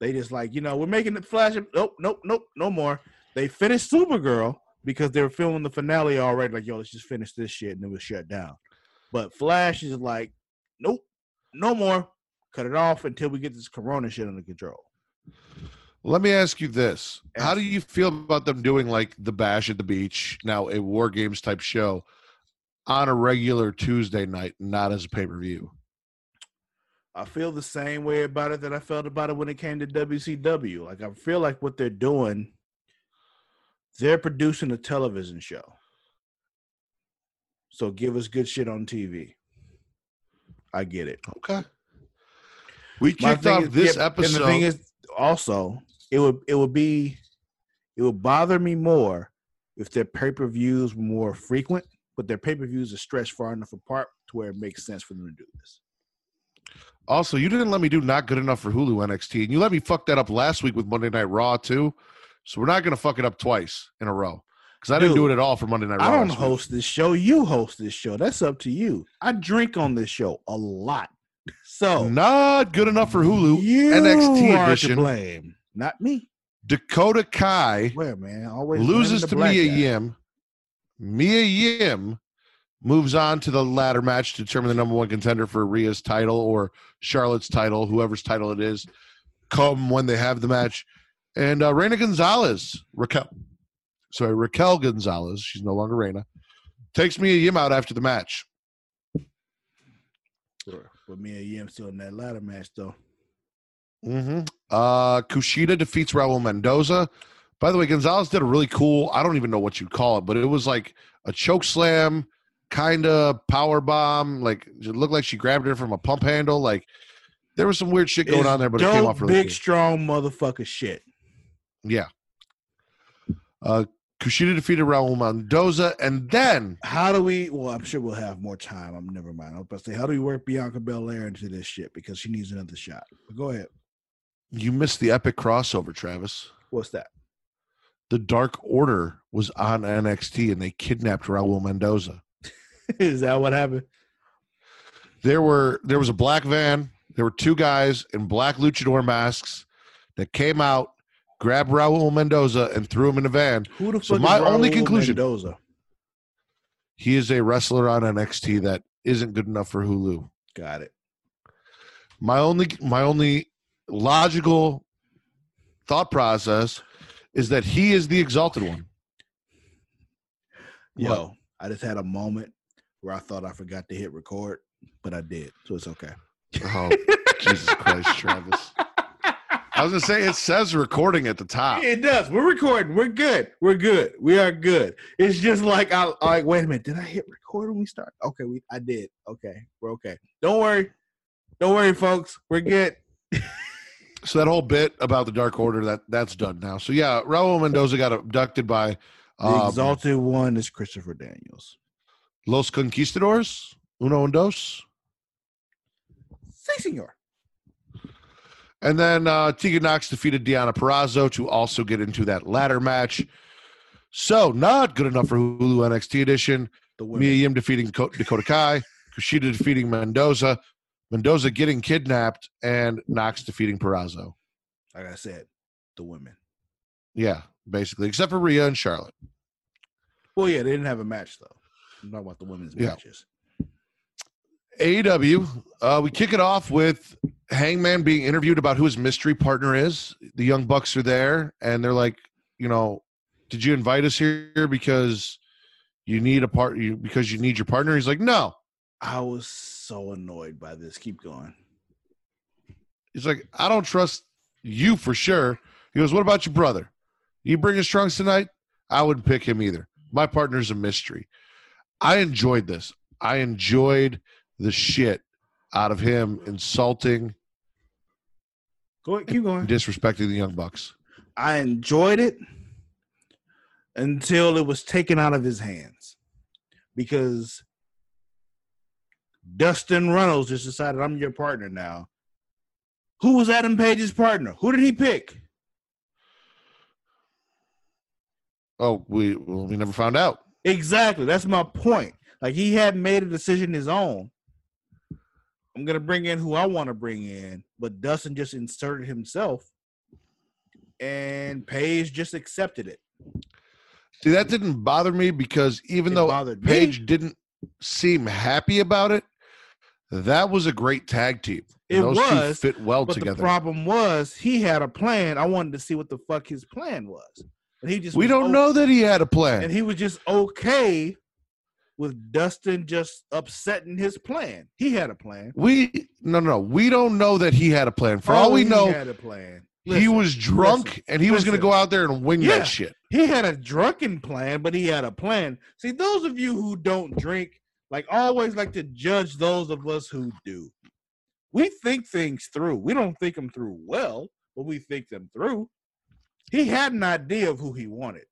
they just like you know we're making the Flash. Nope, nope, nope, no more. They finished Supergirl because they were filming the finale already. Like yo, let's just finish this shit, and it was shut down. But Flash is like, nope, no more. Cut it off until we get this Corona shit under control. Let me ask you this: How do you feel about them doing like the Bash at the Beach now, a War Games type show, on a regular Tuesday night, not as a pay per view? I feel the same way about it that I felt about it when it came to WCW. Like I feel like what they're doing, they're producing a television show. So give us good shit on TV. I get it. Okay. We kicked off is- this yeah, episode. And the thing is, also, it would it would be it would bother me more if their pay per views were more frequent, but their pay per views are stretched far enough apart to where it makes sense for them to do this. Also, you didn't let me do not good enough for Hulu NXT, and you let me fuck that up last week with Monday Night Raw too. So we're not gonna fuck it up twice in a row because I didn't do it at all for Monday Night Raw. I don't host this show. You host this show. That's up to you. I drink on this show a lot. So Not good enough for Hulu. you NXT are to edition. blame, not me. Dakota Kai Where man always loses to Mia guy. Yim. Mia Yim moves on to the ladder match to determine the number one contender for Rhea's title or Charlotte's title, whoever's title it is, come when they have the match. And uh, Reina Gonzalez, Raquel, sorry, Raquel Gonzalez, she's no longer Reina, takes Mia Yim out after the match. But Mia Yim still in that ladder match though. Mm-hmm. Uh, Kushida defeats Raul Mendoza. By the way, Gonzalez did a really cool, I don't even know what you'd call it, but it was like a choke slam, kind of power bomb. Like it looked like she grabbed her from a pump handle. Like there was some weird shit going It's on there, but it came off really big, strong motherfucker shit. Yeah. Uh, Kushida defeated Raul Mendoza, and then How do we? Well, I'm sure we'll have more time. I'm never mind. I was about to say, how do we work Bianca Belair into this shit because she needs another shot? But go ahead. you missed the epic crossover, Travis. What's that? The Dark Order was on NXT, and they kidnapped Raul Mendoza. <laughs> Is that what happened? there were there was a black van there were two guys in black luchador masks that came out grabbed raul mendoza and threw him in a van Who the fuck So is my only conclusion- Mendoza? he is a wrestler on nxt that isn't good enough for hulu Got it. my only my only logical thought process is that he is the exalted one Yo, What? I just had a moment where I thought I forgot to hit record, but I did, so it's okay. Oh, Jesus Christ, Travis. <laughs> I was gonna say it says recording at the top. It does. We're recording. We're good. We're good. We are good. It's just like I like. Wait a minute. Did I hit record when we start? Okay, we. I did. Okay, we're okay. Don't worry. Don't worry, folks. We're good. <laughs> So that whole bit about the Dark Order that that's done now. So yeah, Raul Mendoza got abducted by The um, exalted one is Christopher Daniels. Los Conquistadores, uno and dos, Si, senor. And then uh, Tegan Nox defeated Deonna Purrazzo to also get into that ladder match. So not good enough for Hulu NXT edition. Mia Yim defeating Dakota Dakota Kai, Kushida defeating Mendoza, Mendoza getting kidnapped, and Knox defeating Perrazzo. like I said, the women. Yeah, basically, except for Rhea and Charlotte. Well, yeah, they didn't have a match though. I'm talking about the women's Yeah. matches. AEW, uh, we kick it off with Hangman being interviewed about who his mystery partner is. The Young Bucks are there, and they're like, you know, did you invite us here because you need a part? You because you need your partner? He's like, no. I was so annoyed by this. Keep going. He's like, I don't trust you for sure. He goes, what about your brother? You bring his trunks tonight? I wouldn't pick him either. My partner's a mystery. I enjoyed this. I enjoyed the shit out of him insulting Go ahead, keep going. disrespecting the Young Bucks. I enjoyed it until it was taken out of his hands because Dustin Reynolds just decided I'm your partner now. Who was Adam Page's partner? Who did he pick? Oh, we well, we never found out. Exactly. That's my point. Like he hadn't made a decision his own. I'm gonna bring in who I want to bring in, but Dustin just inserted himself, and Page just accepted it. See, that didn't bother me because even It though bothered me. Page didn't seem happy about it, that was a great tag team. It those was, two fit well But together. the problem was he had a plan. I wanted to see what the fuck his plan was, and he just we don't o- know that he had a plan. and he was just okay with Dustin just upsetting his plan. He had a plan. we no no no. We don't know that he had a plan. For Oh, all we know, he had a plan. he was drunk listen, and he was going to go out there and wing Yeah. that shit. He had a drunken plan, but he had a plan. See, those of you who don't drink, like always like to judge those of us who do. We think things through. We don't think them through well, but we think them through. He had an idea of who he wanted.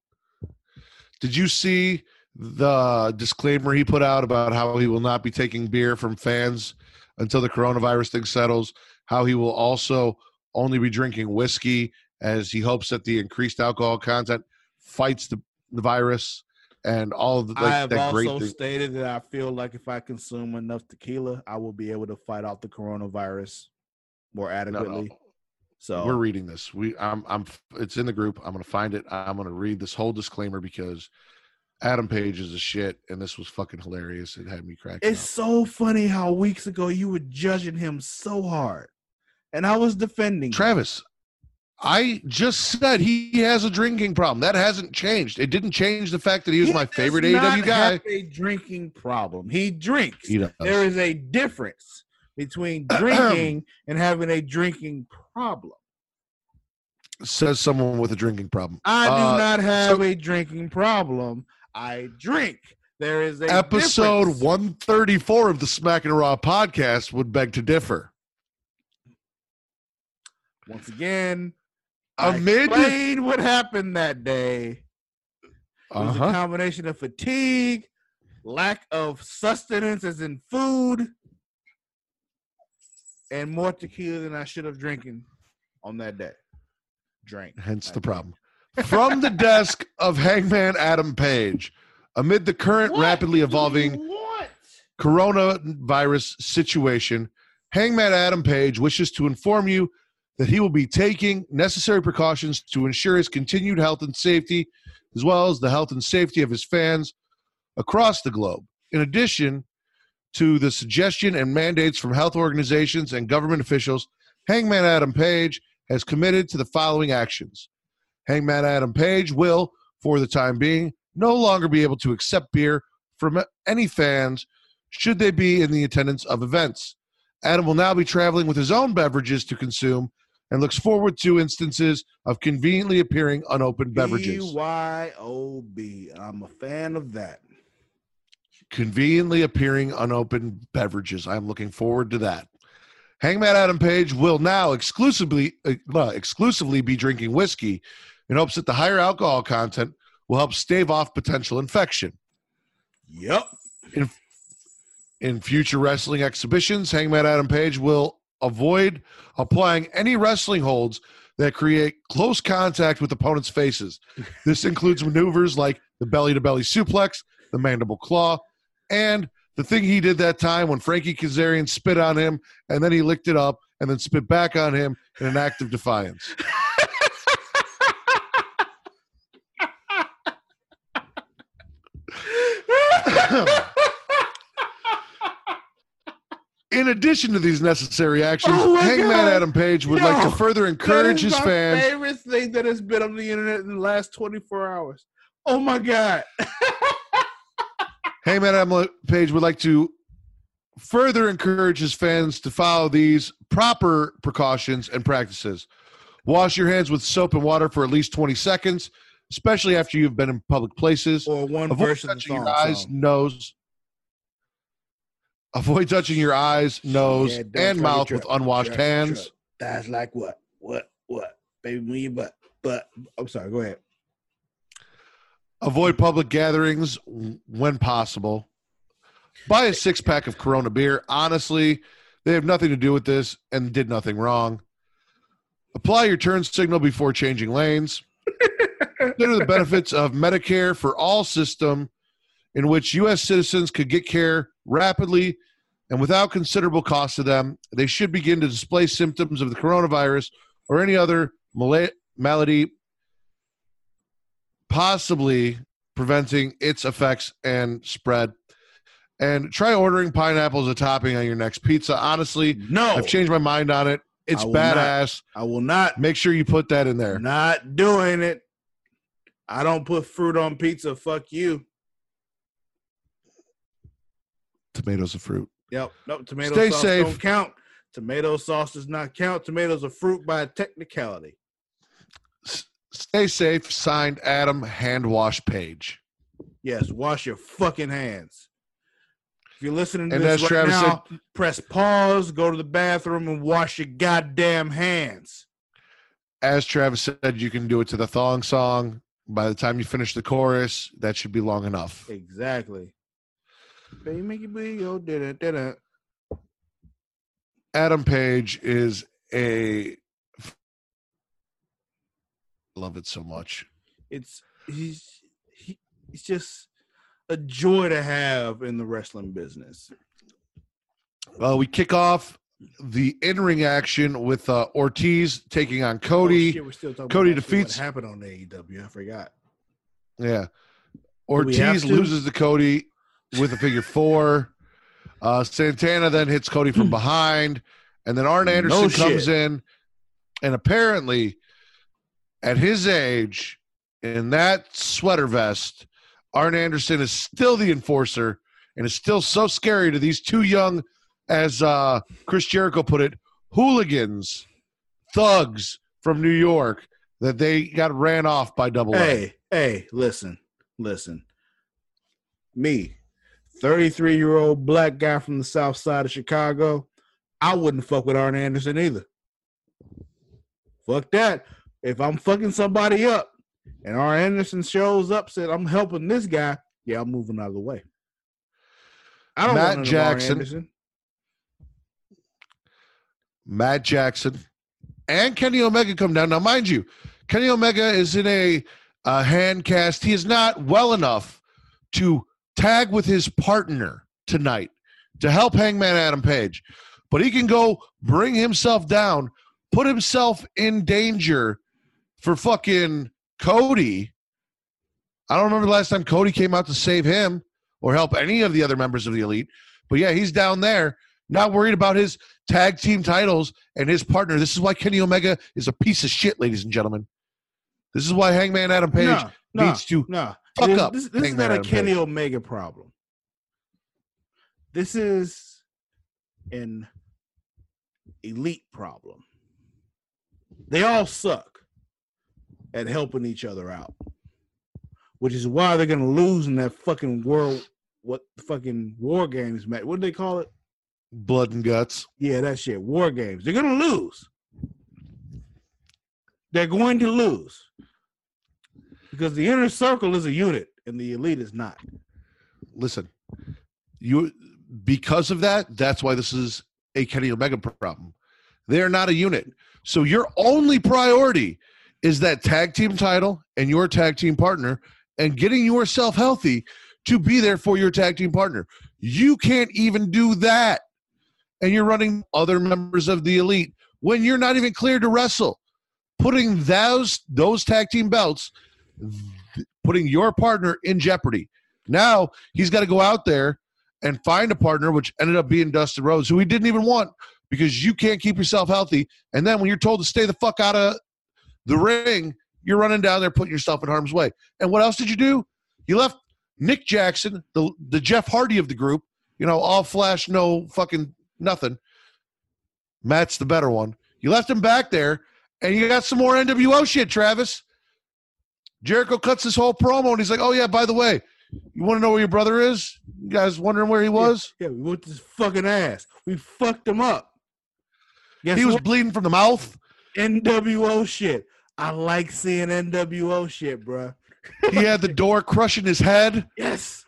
Did you see the disclaimer he put out about how he will not be taking beer from fans until the coronavirus thing settles? How he will also only be drinking whiskey as he hopes that the increased alcohol content fights the, the virus and all of the, I have that great also stated that I feel like if I consume enough tequila, I will be able to fight off the coronavirus more No, adequately. no. So We're reading this. We I'm I'm it's in the group. I'm gonna find it. I'm gonna read this whole disclaimer because Adam Page is a shit and this was fucking hilarious. It had me cracking It's up. so funny how weeks ago you were judging him so hard, and I was defending him. Travis, I just said he has a drinking problem. That hasn't changed. It didn't change the fact that he was He my favorite AEW guy. have A drinking problem. He drinks. He. There is a difference between <clears throat> drinking and having a drinking problem. Says someone with a drinking problem. I do Uh, not have so- a drinking problem. I drink. There is a Episode difference. 134 of the Smack and Raw podcast would beg to differ. Once again, I Amid explained what happened that day. It was a uh-huh. combination of fatigue, lack of sustenance as in food, and more tequila than I should have drinking on that day. Drank. hence I the drank. problem. From the desk of Hangman Adam Page, amid the current What rapidly evolving coronavirus situation, Hangman Adam Page wishes to inform you that he will be taking necessary precautions to ensure his continued health and safety, as well as the health and safety of his fans across the globe. In addition to the suggestion and mandates from health organizations and government officials, Hangman Adam Page has committed to the following actions. Hangman Adam Page will, for the time being, no longer be able to accept beer from any fans should they be in the attendance of events. Adam will now be traveling with his own beverages to consume and looks forward to instances of conveniently appearing unopened beverages. BYOB. I'm a fan of that. Conveniently appearing unopened beverages. I'm looking forward to that. Hangman Adam Page will now exclusively uh, exclusively be drinking whiskey in hopes that the higher alcohol content will help stave off potential infection. Yep. In future wrestling exhibitions, Hangman Adam Page will avoid applying any wrestling holds that create close contact with opponents' faces. <laughs> This includes maneuvers like the belly to belly suplex, the mandible claw, and the thing he did that time when Frankie Kazarian spit on him and then he licked it up and then spit back on him in an act of defiance. <laughs> <laughs> In addition to these necessary actions, Oh Hangman God. Adam Page would like to further encourage his my fans. Favorite thing that has been on the internet in the last 24 hours. Oh my god. Hangman Adam Page would like to further encourage his fans to follow these proper precautions and practices. Wash your hands with soap and water for at least 20 seconds, especially after you've been in public places. Or one Avoid verse of the touching song. your eyes, song. nose. Avoid touching your eyes, nose, Yeah, and mouth with unwashed trip, hands. trip. That's like what? What? What? Baby, move your butt. But I'm sorry. Go ahead. Avoid public gatherings when possible. Buy a six pack of Corona beer. Honestly, they have nothing to do with this and did nothing wrong. Apply your turn signal before changing lanes. <laughs> Consider the benefits of Medicare for all system in which U.S. citizens could get care rapidly and without considerable cost to them. They should begin to display symptoms of the coronavirus or any other mala- malady possibly preventing its effects and spread. And try ordering pineapple as a topping on your next pizza. Honestly, No. I've changed my mind on it. It's I will not. badass. I will not. Make sure you put that in there. Not doing it. I don't put fruit on pizza. Fuck you. Tomatoes are fruit. Yep. Nope. Tomato Stay sauce safe. don't count. Tomato sauce does not count. Tomatoes are fruit by technicality. S- stay safe. Signed Adam Hand Wash Page. Yes. Wash your fucking hands. If you're listening to And this right Travis now, press pause, go to the bathroom, and wash your goddamn hands. As Travis said, you can do it to the thong song. By the time you finish the chorus, that should be long enough. Exactly. Baby, make it big, oh, yo, did it, did it. Adam Page is a love it so much. It's he's he, he's just a joy to have in the wrestling business. Well, we kick off the in-ring action with uh, Ortiz taking on Cody. Oh, shit, we're still talking Cody defeats- what happened on AEW. I forgot. Yeah. Ortiz loses to Cody with a figure four. <laughs> Uh, Santana then hits Cody from <clears throat> behind. And then Arn No Anderson comes in. And apparently, at his age, in that sweater vest, Arn Anderson is still the enforcer and is still so scary to these two young, as uh, Chris Jericho put it, hooligans, thugs from New York that they got ran off by Double A. Hey, hey, listen, listen. Me, 33 year old black guy from the south side of Chicago, I wouldn't fuck with Arn Anderson either. Fuck that. If I'm fucking somebody up and Arn Anderson shows up, said I'm helping this guy, yeah, I'm moving out of the way. I don't Matt want none of Arn Jackson. Matt Jackson, and Kenny Omega come down. Now, mind you, Kenny Omega is in a, uh hand cast. He is not well enough to tag with his partner tonight to help Hangman Adam Page, but he can go bring himself down, put himself in danger for fucking Cody. I don't remember the last time Cody came out to save him or help any of the other members of the elite. But yeah, he's down there, not worried about his tag team titles and his partner. This is why Kenny Omega is a piece of shit, ladies and gentlemen. This is why Hangman Adam Page Nah, nah, needs to nah. fuck this, up This, this is not a Kenny Page. Omega problem. This is an elite problem. They all suck at helping each other out, which is why they're gonna lose in that fucking world. What fucking war games, Matt? What do they call it? Blood and guts. Yeah, that shit. War games. They're gonna lose. They're going to lose because the inner circle is a unit and the elite is not. Listen, you because of that, that's why this is a Kenny Omega problem. They're not a unit. So your only priority is that tag team title and your tag team partner and getting yourself healthy to be there for your tag team partner. You can't even do that. And you're running other members of the elite when you're not even cleared to wrestle. Putting those those tag team belts, putting your partner in jeopardy. Now he's got to go out there and find a partner, which ended up being Dustin Rhodes, who he didn't even want because you can't keep yourself healthy. And then when you're told to stay the fuck out of the ring, you're running down there putting yourself in harm's way. And what else did you do? You left Nick Jackson, the the Jeff Hardy of the group, you know, all flash, no fucking nothing. Matt's the better one. You left him back there, and you got some more NWO shit, Travis. Jericho cuts this whole promo, and he's like, "Oh yeah, by the way, you want to know where your brother is? You guys wondering where he was? Yeah, we whooped his fucking ass. We fucked him up. Guess he was what? bleeding from the mouth. NWO shit. I like seeing NWO shit, bruh. He had the door crushing his head. <laughs> Yes.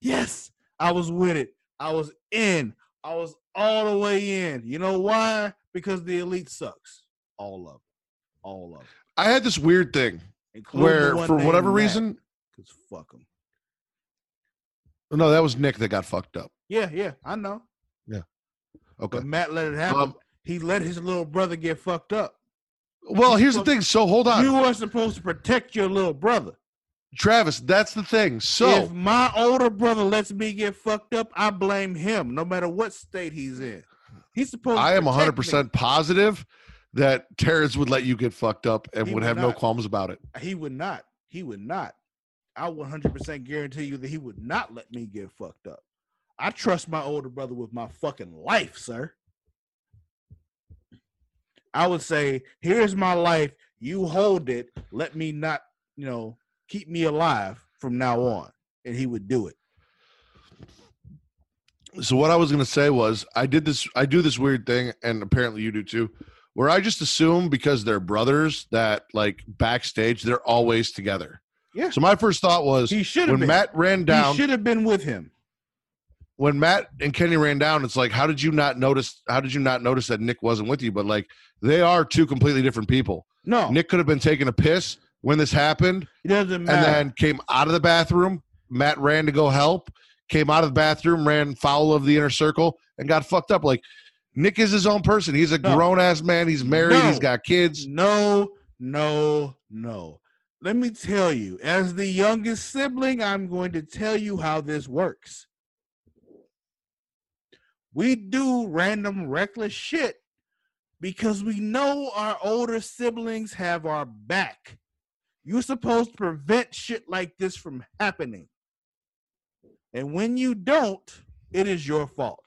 Yes. I was with it. I was in. I was all the way in. You know why? Because the elite sucks. All of it. All of it. I had this weird thing Including where, for whatever reason, 'cause fuck them. no, that was Nick that got fucked up. Yeah, yeah, I know. Yeah. Okay. But Matt let it happen. Um, he let his little brother get fucked up. well, here's the thing. So hold on, You were supposed to protect your little brother. Travis. That's the thing. So if my older brother lets me get fucked up, I blame him, no matter what state he's in. He's supposed. I to am 100% positive that Terrence would let you get fucked up and would would have no qualms about it. He would not. He would not. I 100% guarantee you that he would not let me get fucked up. I trust my older brother with my fucking life, sir. I would say, "Here's my life. You hold it. Let me not, you know, keep me alive from now on." And he would do it. So what I was going to say was I did this I do this weird thing and apparently you do too where I just assume because they're brothers that like backstage they're always together. Yeah. So my first thought was He should have when been. Matt ran he down should have been with him. when Matt and Kenny ran down it's like how did you not notice how did you not notice that Nick wasn't with you but like they are two completely different people. No, Nick could have been taking a piss when this happened it doesn't and then came out of the bathroom. Matt ran to go help, came out of the bathroom, ran foul of the inner circle, and got fucked up. Like Nick is his own person. He's a No. grown ass man. He's married. He's got kids. No, no, no. Let me tell you, as the youngest sibling, I'm going to tell you how this works. We do random reckless shit because we know our older siblings have our back. You're supposed to prevent shit like this from happening. And when you don't, it is your fault.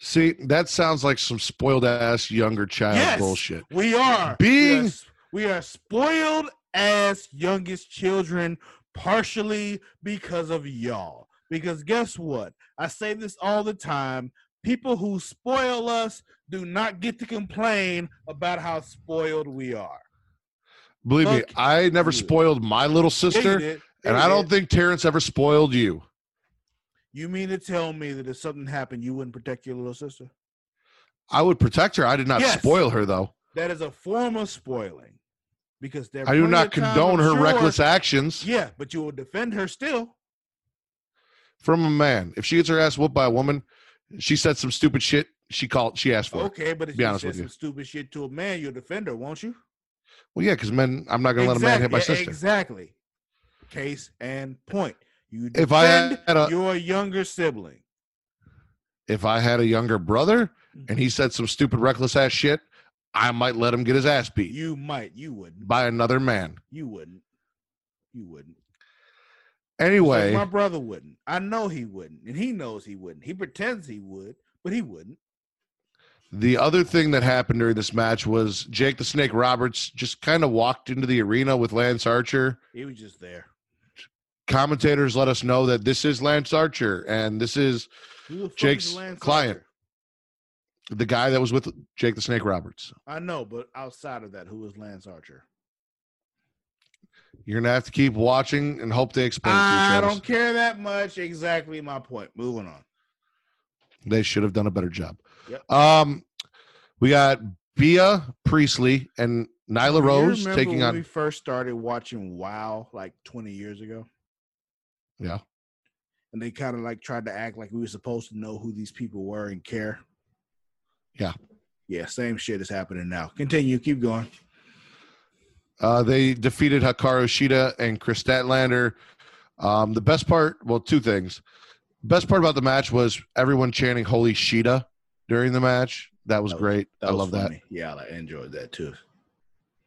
See, that sounds like some spoiled ass younger child Yes. bullshit. We are Being- we are, we are spoiled as youngest children, partially because of y'all. Because guess what? I say this all the time. People who spoil us do not get to complain about how spoiled we are. Believe me, I never you. spoiled my little sister. Yeah, and I don't think Terrence ever spoiled you. you mean to tell me that if something happened, you wouldn't protect your little sister? I would protect her. I did not Yes. spoil her though. That is a form of spoiling. Because there I do not condone her sure- reckless actions Yeah, but you will defend her still. from a man. If she gets her ass whooped by a woman, she said some stupid shit. She called. She asked for. it. Okay, but if be you honest with some you. stupid shit to a man, you'll defend her, won't you? Well, yeah, because men. I'm not gonna let a man hit my sister. Exactly. Case and point. You If I had a- your younger sibling. if I had a younger brother and he mm-hmm. said some stupid reckless ass shit, I might let him get his ass beat You might. You wouldn't. by another man. You wouldn't. You wouldn't. Anyway, my brother wouldn't. I know he wouldn't, and he knows he wouldn't. He pretends he would, but he wouldn't. The other thing that happened during this match was Jake the Snake Roberts just kind of walked into the arena with Lance Archer. He was just there. Commentators let us know that this is Lance Archer and this is fuck is Jake's client. Archer? the guy that was with Jake the Snake Roberts. I know, but outside of that, who is Lance Archer? You're gonna have to keep watching and hope they explain I don't care that much. Exactly my point. Moving on. They should have done a better job. Yep. Um, we got Bea Priestley and Nyla Rose taking when on. we first started watching WoW like 20 years ago, Yeah. and they kind of like tried to act like we were supposed to know who these people were and care. Yeah. Yeah, same shit is happening now. Continue, keep going. Uh, they defeated Hikaru Shida and Kris Statlander. Um, the best part, well, two things. Best part about the match was everyone chanting "Holy Shida" during the match. That was That great. That I was love that. Yeah, I enjoyed that too.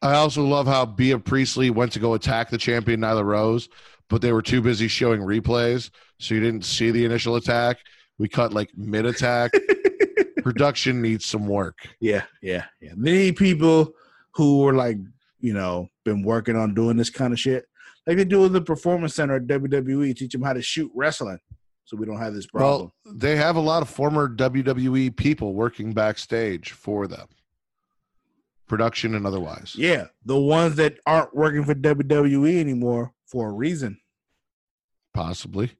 I also love how Bea Priestley went to go attack the champion Nyla Rose, but they were too busy showing replays, so you didn't see the initial attack. We cut like mid attack. <laughs> Production needs some work. Yeah, yeah, yeah. Many people who were like, you know, been working on doing this kind of shit, like they do in the performance center at WWE, teach them how to shoot wrestling, so we don't have this problem. Well, they have a lot of former WWE people working backstage for them, production and otherwise. yeah, the ones that aren't working for WWE anymore for a reason. Possibly.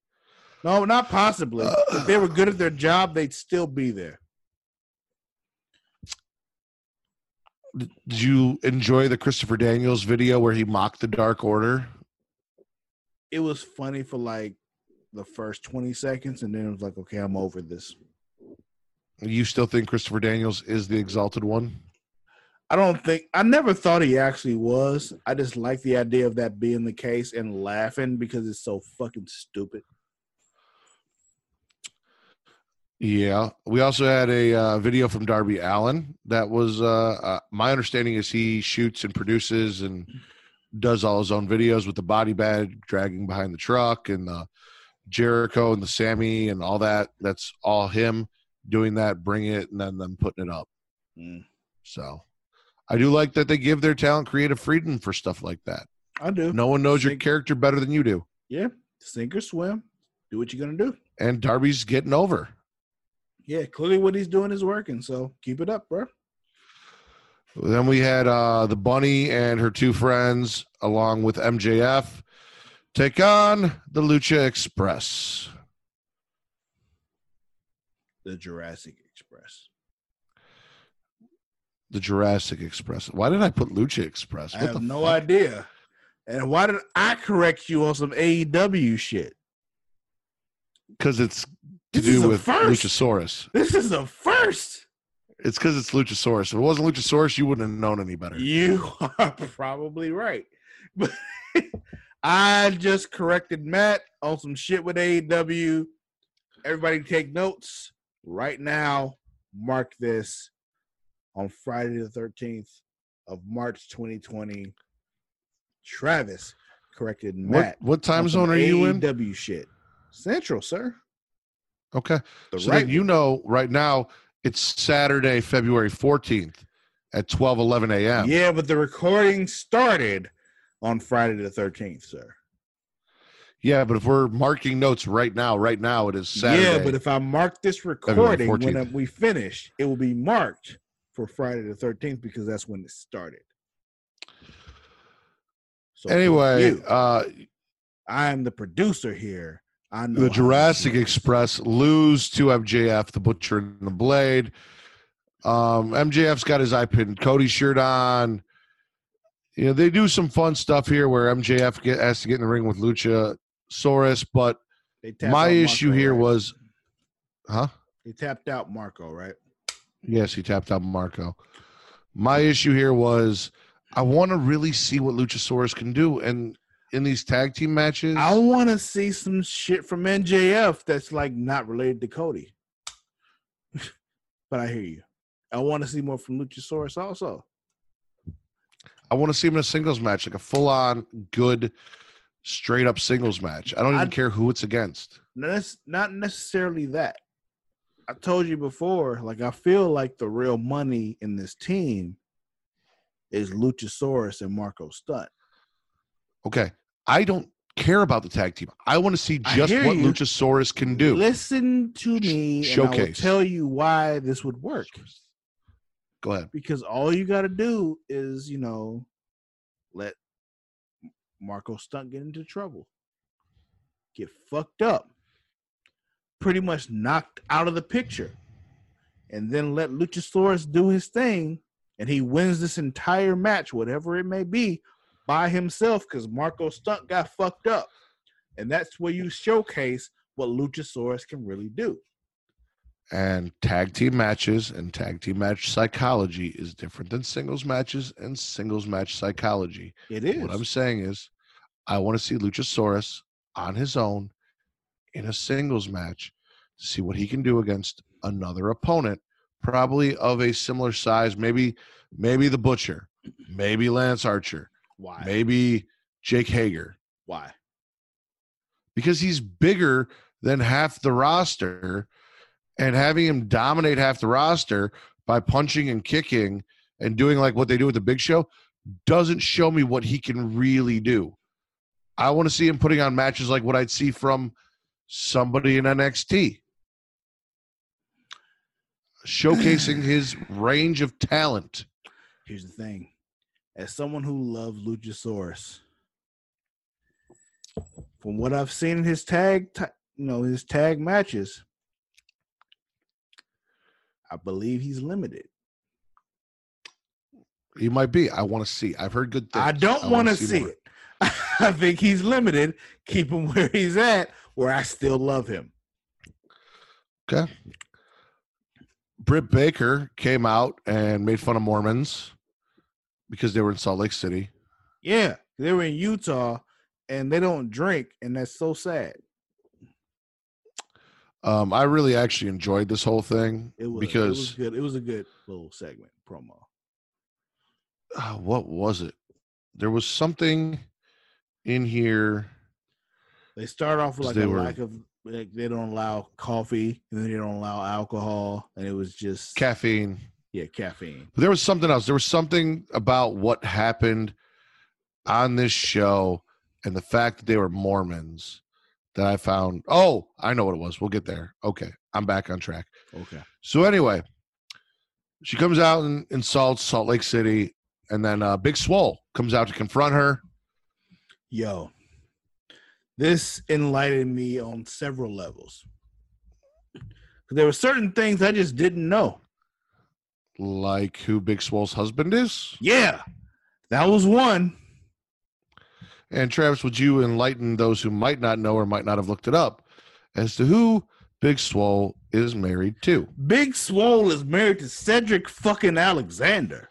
No, not possibly. if they were good at their job, they'd still be there. Did you enjoy the Christopher Daniels video where he mocked the Dark Order? It was funny for like the first 20 seconds, and then it was like, okay, I'm over this. You still think Christopher Daniels is the exalted one? I don't think I never thought he actually was. I just like the idea of that being the case and laughing because it's so fucking stupid. Yeah. We also had a uh, video from Darby Allin. That was uh, uh, my understanding is he shoots and produces and does all his own videos with the body bag dragging behind the truck and the Jericho and the Sammy and all that. That's all him doing that, bringing it, and then them putting it up. Mm. So I do like that they give their talent creative freedom for stuff like that. I do. No one knows your character better than you do. Yeah, sink or swim. Do what you're gonna do. And Darby's getting over. Yeah, clearly what he's doing is working. So keep it up, bro. Then we had uh, the bunny and her two friends, along with MJF, take on the Lucha Express. The Jurassic Express. The Jurassic Express. Why did I put Lucha Express? I have no fuck? idea. And why did I correct you on some AEW shit? Because it's to This do with first. Luchasaurus. This is the first. It's because it's Luchasaurus. If it wasn't Luchasaurus, you wouldn't have known any better. You <laughs> are probably right. But <laughs> I just corrected Matt on some shit with AEW. Everybody take notes right now. Mark this on Friday the 13th of March 2020. Travis corrected Matt. What, what time zone are you in? AEW shit. Central, sir. Okay. The So right you know right now it's Saturday, February 14th at 12 11 a.m. Yeah, but the recording started on Friday the 13th, sir. Yeah, but if we're marking notes right now, right now it is Saturday. Yeah, but if I mark this recording when we finish, it will be marked for Friday the 13th because that's when it started. So anyway, you, uh, I am the producer here. I know the Jurassic. Express lose to MJF, the Butcher and the Blade. Um, MJF's got his eye pinned Cody shirt on. You know, they do some fun stuff here where MJF get, has to get in the ring with Lucha Luchasaurus, but my issue Marco, here right? was, huh? He tapped out Marco, right? Yes, he tapped out Marco. My issue here was I want to really see what Luchasaurus can do. And in these tag team matches, I want to see some shit from MJF that's like not related to Cody. <laughs> but I hear you. I want to see more from Luchasaurus also. I want to see him in a singles match, like a full on good, straight up singles match. I don't even I'd- care who it's against. That's not necessarily that. I told you before, like I feel like the real money in this team is Luchasaurus and Marco Stunt. Okay. I don't care about the tag team. I want to see just what you. Luchasaurus can do. Listen to me, and I will Showcase. tell you why this would work. Go ahead. Because all you got to do is, you know, let Marko Stunt get into trouble, get fucked up, pretty much knocked out of the picture, and then let Luchasaurus do his thing, and he wins this entire match, whatever it may be, by himself because Marko Stunt got fucked up. And that's where you showcase what Luchasaurus can really do. And tag team matches and tag team match psychology is different than singles matches and singles match psychology. It is. What I'm saying is, I want to see Luchasaurus on his own in a singles match to see what he can do against another opponent, probably of a similar size. Maybe, maybe the Butcher, maybe Lance Archer, Why? maybe Jake Hager, Why? because he's bigger than half the roster, and having him dominate half the roster by punching and kicking and doing like what they do with the Big Show doesn't show me what he can really do. I want to see him putting on matches like what I'd see from somebody in NXT, showcasing <sighs> his range of talent. Here's the thing. As someone who loves Luchasaurus, from what I've seen in his tag, ti- you know, his tag matches, I believe he's limited. He might be. I want to see. I've heard good things. I don't want to see it. <laughs> I think he's limited. Keep him where he's at, where I still love him. Okay. Britt Baker came out and made fun of Mormons because they were in Salt Lake City. Yeah, they were in Utah and they don't drink, and that's so sad. Um, I really actually enjoyed this whole thing It was because it was good. It was a good little segment promo. uh, what was it? There was something in here. They start off with like They a were- lack of like they don't allow coffee and then they don't allow alcohol, and it was just Caffeine. Yeah caffeine. But there was something else. There was something about what happened on this show and the fact that they were Mormons that I found. Oh, I know what it was. We'll get there. Okay. I'm back on track. Okay, So anyway, she comes out and insults Salt Lake City, and then uh, Big Swole comes out to confront her. yo, this enlightened me on several levels. There were certain things I just didn't know. Like who Big Swole's husband is. Yeah, that was one. And Travis, would you enlighten those who might not know or might not have looked it up as to who Big Swole is married to? Big Swole is married to Cedric fucking Alexander.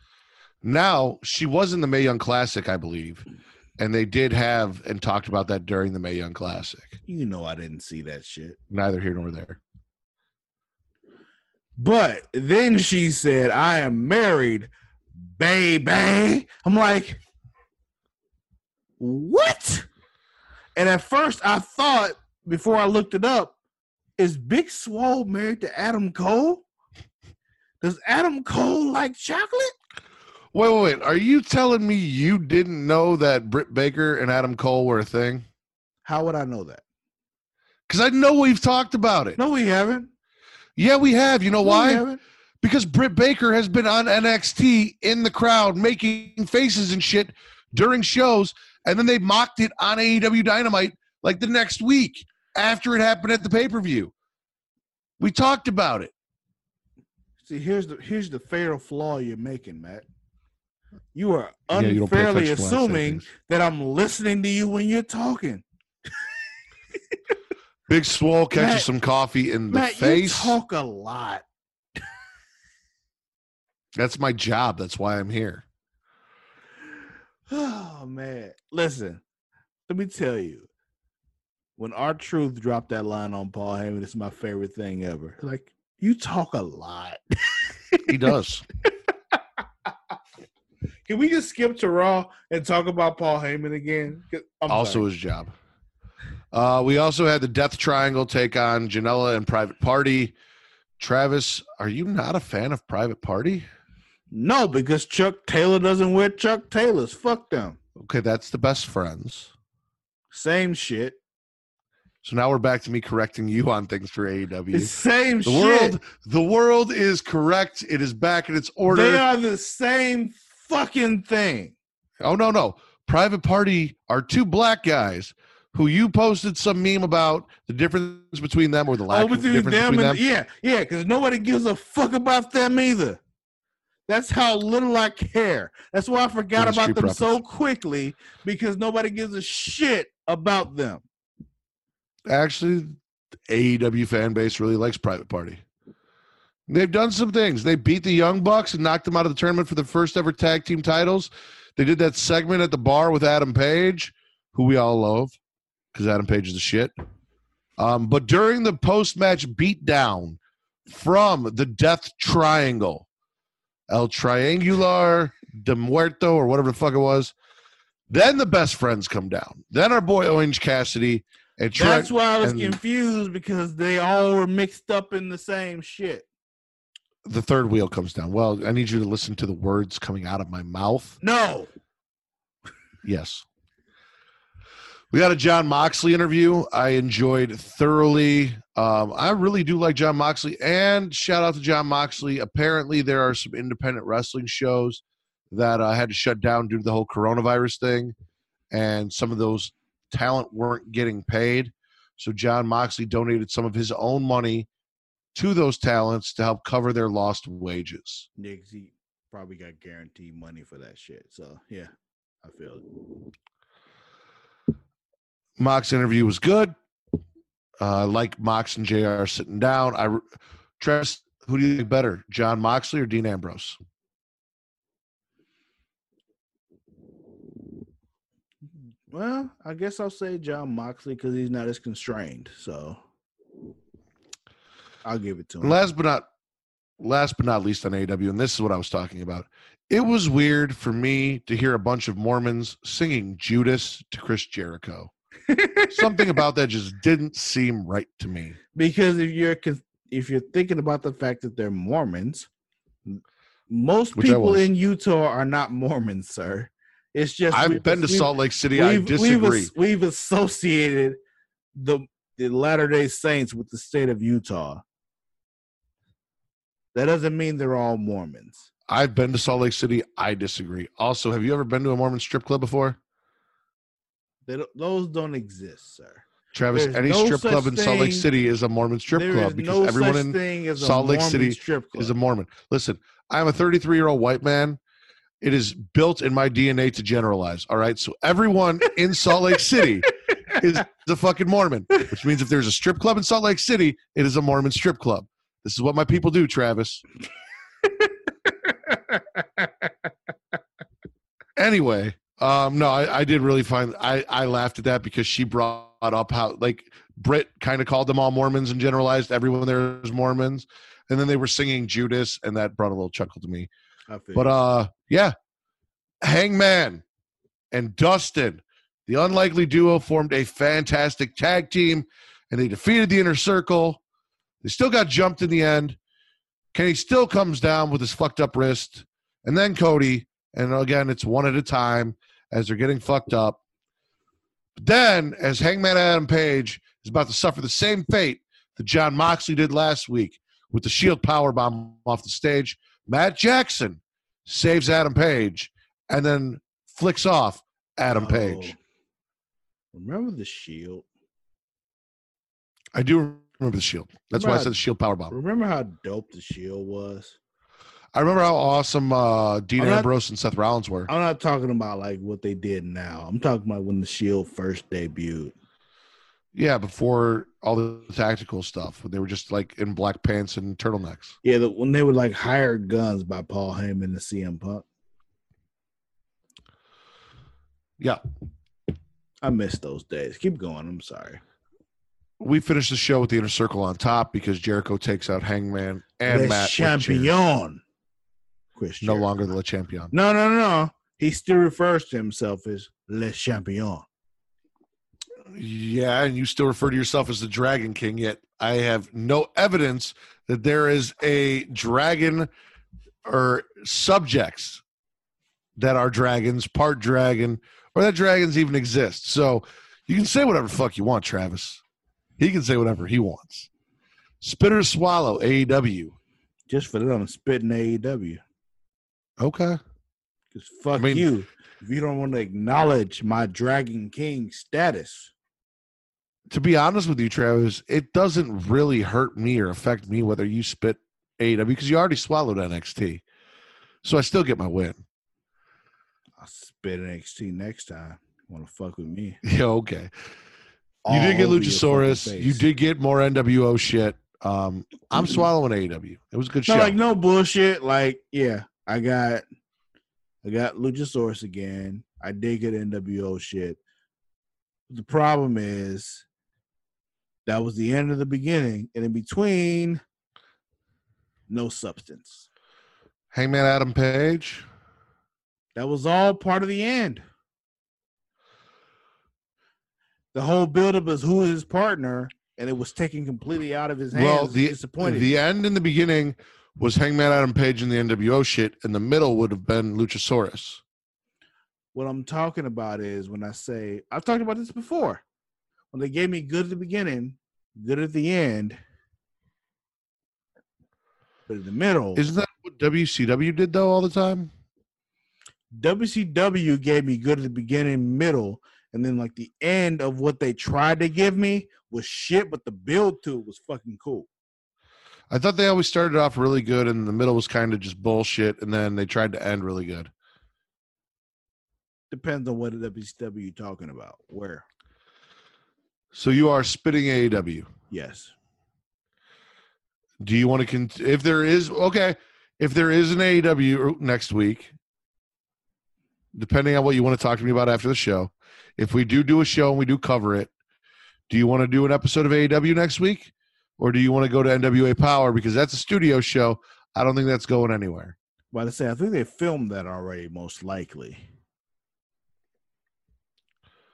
Now, she was in the Mae Young Classic, I believe, and they did have and talked about that during the Mae Young Classic. You know I didn't see that shit. Neither here nor there. But then she said, I am married, baby. I'm like, what? And at first I thought, before I looked it up, is Big Swole married to Adam Cole? Does Adam Cole like chocolate? Wait, wait, wait. Are you telling me you didn't know that Britt Baker and Adam Cole were a thing? How would I know that? Because I know we've talked about it. No, we haven't. Yeah, we have. You know No, why? Because Britt Baker has been on NXT in the crowd making faces and shit during shows, and then they mocked it on AEW Dynamite like the next week after it happened at the pay per view. We talked about it. See, here's the here's the fatal flaw you're making, Matt. You are Yeah, you unfairly attention when I say assuming that I'm listening to you when you're talking. <laughs> Big Swole catches Matt- some coffee in the Matt, face. you talk a lot. <laughs> That's my job. That's why I'm here. Oh man. Listen, let me tell you. When R-Truth dropped that line on Paul Heyman, it's my favorite thing ever. Like, you talk a lot. He does. <laughs> Can we just skip to Raw and talk about Paul Heyman again? Also sorry. his job. Uh, we also had the Death Triangle take on Janela and Private Party. Travis, are you not a fan of Private Party? No, because Chuck Taylor doesn't wear Chuck Taylors. Fuck them. Okay, that's the best friends. Same shit. So now we're back to me correcting you on things for AEW. It's same the shit. world, the world is correct. It is back in its order. They are the same fucking thing. Oh no, no. Private Party are two black guys who you posted some meme about the difference between them or the lack Oh, of difference them between and them. yeah, yeah, because nobody gives a fuck about them either. That's how little I care. That's why I forgot about them so quickly because nobody gives a shit about them. Actually, the AEW fan base really likes Private Party. They've done some things. They beat the Young Bucks and knocked them out of the tournament for the first ever tag team titles. They did that segment at the bar with Adam Page, who we all love because Adam Page is the shit. Um, but during the post match beatdown from the Death Triangle, El Triangular de Muerto, or whatever the fuck it was, then the best friends come down. Then our boy Orange Cassidy and Trent. That's why I was and- confused because they all were mixed up in the same shit. the third wheel comes down. Well, I need you to listen to the words coming out of my mouth. No. Yes. We got a Jon Moxley interview. I enjoyed thoroughly. Um, I really do like Jon Moxley. And shout out to Jon Moxley. Apparently, there are some independent wrestling shows that uh, had to shut down due to the whole coronavirus thing. And some of those talent weren't getting paid. So Jon Moxley donated some of his own money to those talents to help cover their lost wages. Z probably got guaranteed money for that shit. So yeah, I feel it. Mox interview was good. Uh, I like Mox and JR sitting down. I trust who do you think better, Jon Moxley or Dean Ambrose? Well, I guess I'll say Jon Moxley because he's not as constrained. So I'll give it to him. Last but not last but not least on AW, and this is what I was talking about. It was weird for me to hear a bunch of Mormons singing Judas to Chris Jericho. Something about that just didn't seem right to me. because if you're if you're thinking about the fact that they're Mormons, most Which people in Utah are not Mormons, sir. It's just I've been to Salt Lake City. I disagree. We've, we've associated the the Latter Day Saints with the state of Utah. That doesn't mean they're all Mormons. I've been to Salt Lake City. I disagree. Also, have you ever been to a Mormon strip club before? They don't, those don't exist, sir. Travis, There's any no strip club in Salt Lake City is a Mormon strip club because no everyone in Salt Lake Mormon City strip is a Mormon. Listen, I'm a 33 year old white man. It is built in my DNA to generalize. All right. So everyone in Salt Lake City <laughs> is a fucking Mormon, which means if there's a strip club in Salt Lake City, it is a Mormon strip club. This is what my people do, Travis. <laughs> anyway, um, no, I, I did really find I, I laughed at that because she brought up how like Britt kind of called them all Mormons and generalized everyone there is Mormons, and then they were singing Judas, and that brought a little chuckle to me. But uh, yeah, Hangman and Dustin, the unlikely duo, formed a fantastic tag team, and they defeated the Inner Circle. They still got jumped in the end. Kenny still comes down with his fucked up wrist, and then Cody, and again, it's one at a time as they're getting fucked up. But then, as Hangman Adam Page is about to suffer the same fate that Jon Moxley did last week with the Shield power bomb off the stage, Matt Jackson saves Adam Page and then flicks off Adam oh, Page. Oh. Remember the shield? I do remember the Shield. That's why I said the Shield power bomb. Remember how dope the shield was? I remember how awesome uh, Dean not- Ambrose and Seth Rollins were. I'm not talking about like what they did now. I'm talking about when the shield first debuted. Yeah, before all the tactical stuff, when they were just like in black pants and turtlenecks. Yeah, the, when they were like hired guns by Paul Heyman and CM Punk. Yeah, I miss those days. Keep going. I'm sorry. we finish the show with the Inner Circle on top because Jericho takes out Hangman and Matt. champion. Chris No Jericho. longer the Le Champion. No, no, no. He still refers to himself as Le Champion. Yeah, and you still refer to yourself as the Dragon King, yet I have no evidence that there is a dragon or subjects that are dragons, part dragon, or that dragons even exist. So you can say whatever the fuck you want, Travis. He can say whatever he wants. Spitter swallow AEW. Just for them spitting AEW. Okay. Because fuck I mean- you. If you don't want to acknowledge my Dragon King status, To be honest with you, Travis, it doesn't really hurt me or affect me whether you spit AEW because you already swallowed NXT. So I still get my win. I'll spit NXT next time. Want to fuck with me? <laughs> Yeah, okay. All you did get Luchasaurus. You did get more NWO shit. Um, I'm swallowing AEW. It was a good No, show. like no bullshit. Like, yeah, I got, I got Luchasaurus again. I did get NWO shit. The problem is, that was the end of the beginning, and in between, no substance. Hangman Adam Page. That was all part of the end. The whole buildup is who is his partner, and it was taken completely out of his hands. Well, the disappointed. the end in the beginning was Hangman Adam Page and the NWO shit, and the middle would have been Luchasaurus. what I'm talking about is when I say I've talked about this before. When they gave me good at the beginning, good at the end, but in the middle, Isn't that what WCW did though all the time? WCW gave me good at the beginning, middle, and then like the end of what they tried to give me was shit, but the build to it was fucking cool. I thought they always started off really good, and the middle was kind of just bullshit, and then they tried to end really good. Depends on what WCW you're talking about. Where? So you are spitting AEW. Yes. Do you want to con- if there is okay, if there is an AEW er, next week, depending on what you want to talk to me about after the show, if we do do a show and we do cover it, do you want to do an episode of AEW next week, or do you want to go to NWA Power because that's a studio show? I don't think that's going anywhere. But I say I think they filmed that already, most likely.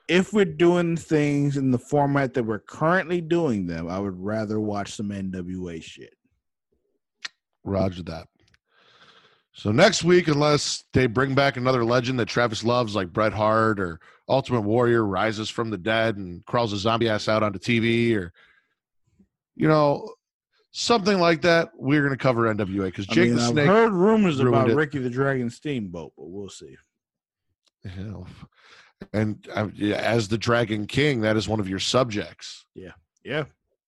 If we're doing things in the format that we're currently doing them, I would rather watch some NWA shit. Roger that. So next week, unless they bring back another legend that Travis loves, like Bret Hart or Ultimate Warrior rises from the dead and crawls a zombie ass out onto TV, or you know something like that, we're going to cover NWA because I Jake mean, the I've Snake. heard rumors about it. Ricky the Dragon Steamboat, but we'll see. Hell. And uh, yeah, as the Dragon King, that is one of your subjects. Yeah, So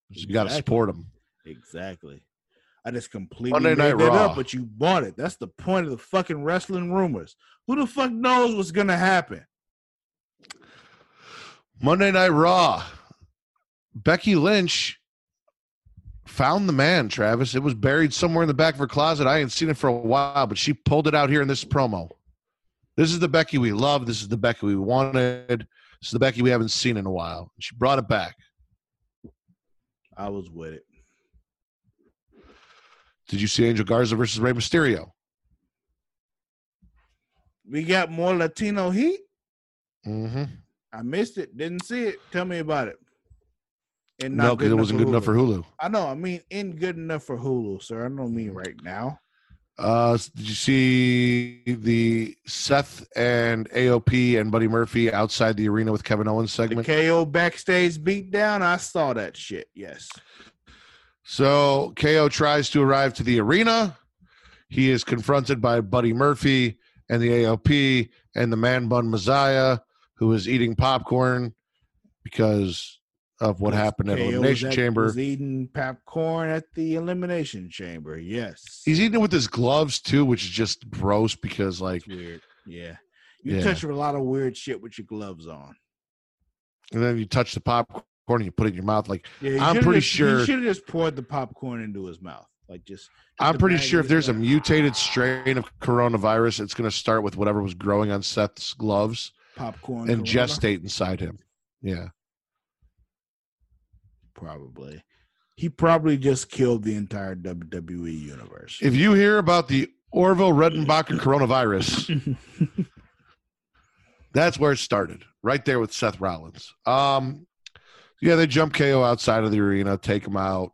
you got to support him. exactly. I just completely Monday made Night that Raw. up, but you bought it. That's the point of the fucking wrestling rumors. Who the fuck knows what's gonna happen? Monday Night Raw. Becky Lynch found the man, Travis. It was buried somewhere in the back of her closet. I ain't seen it for a while, but she pulled it out here in this promo. This is the Becky we love. This is the Becky we wanted. This is the Becky we haven't seen in a while. She brought it back. I was with it. Did you see Angel Garza versus Rey Mysterio? We got more Latino heat. Mm-hmm. I missed it. Didn't see it. Tell me about it. And No, because it wasn't good enough for Hulu. I know. I mean, in good enough for Hulu, sir. I don't mean right now. Uh, did you see the Seth and AOP and Buddy Murphy outside the arena with Kevin Owens The segment? KO backstage beatdown. I saw that shit. Yes. So KO tries to arrive to the arena. He is confronted by Buddy Murphy and the AOP and the man bun Messiah, who is eating popcorn because of what happened at Elimination at- Chamber. He's eating popcorn at the Elimination Chamber. Yes. He's eating it with his gloves too, which is just gross because like weird. Yeah. You Yeah. touch a lot of weird shit with your gloves on. and then you touch the popcorn and you put it in your mouth. Like Yeah, I'm pretty sure- you should have just poured the popcorn into his mouth, like just. just I'm pretty sure if there's a ah. mutated strain of coronavirus, it's going to start with whatever was growing on Seth's gloves popcorn and Corona? gestate inside him. Yeah. Probably. He probably just killed the entire WWE universe. If you hear about the Orville Redenbacher <laughs> coronavirus, that's where it started, right there with Seth Rollins. Um, yeah, they jump KO outside of the arena, take him out.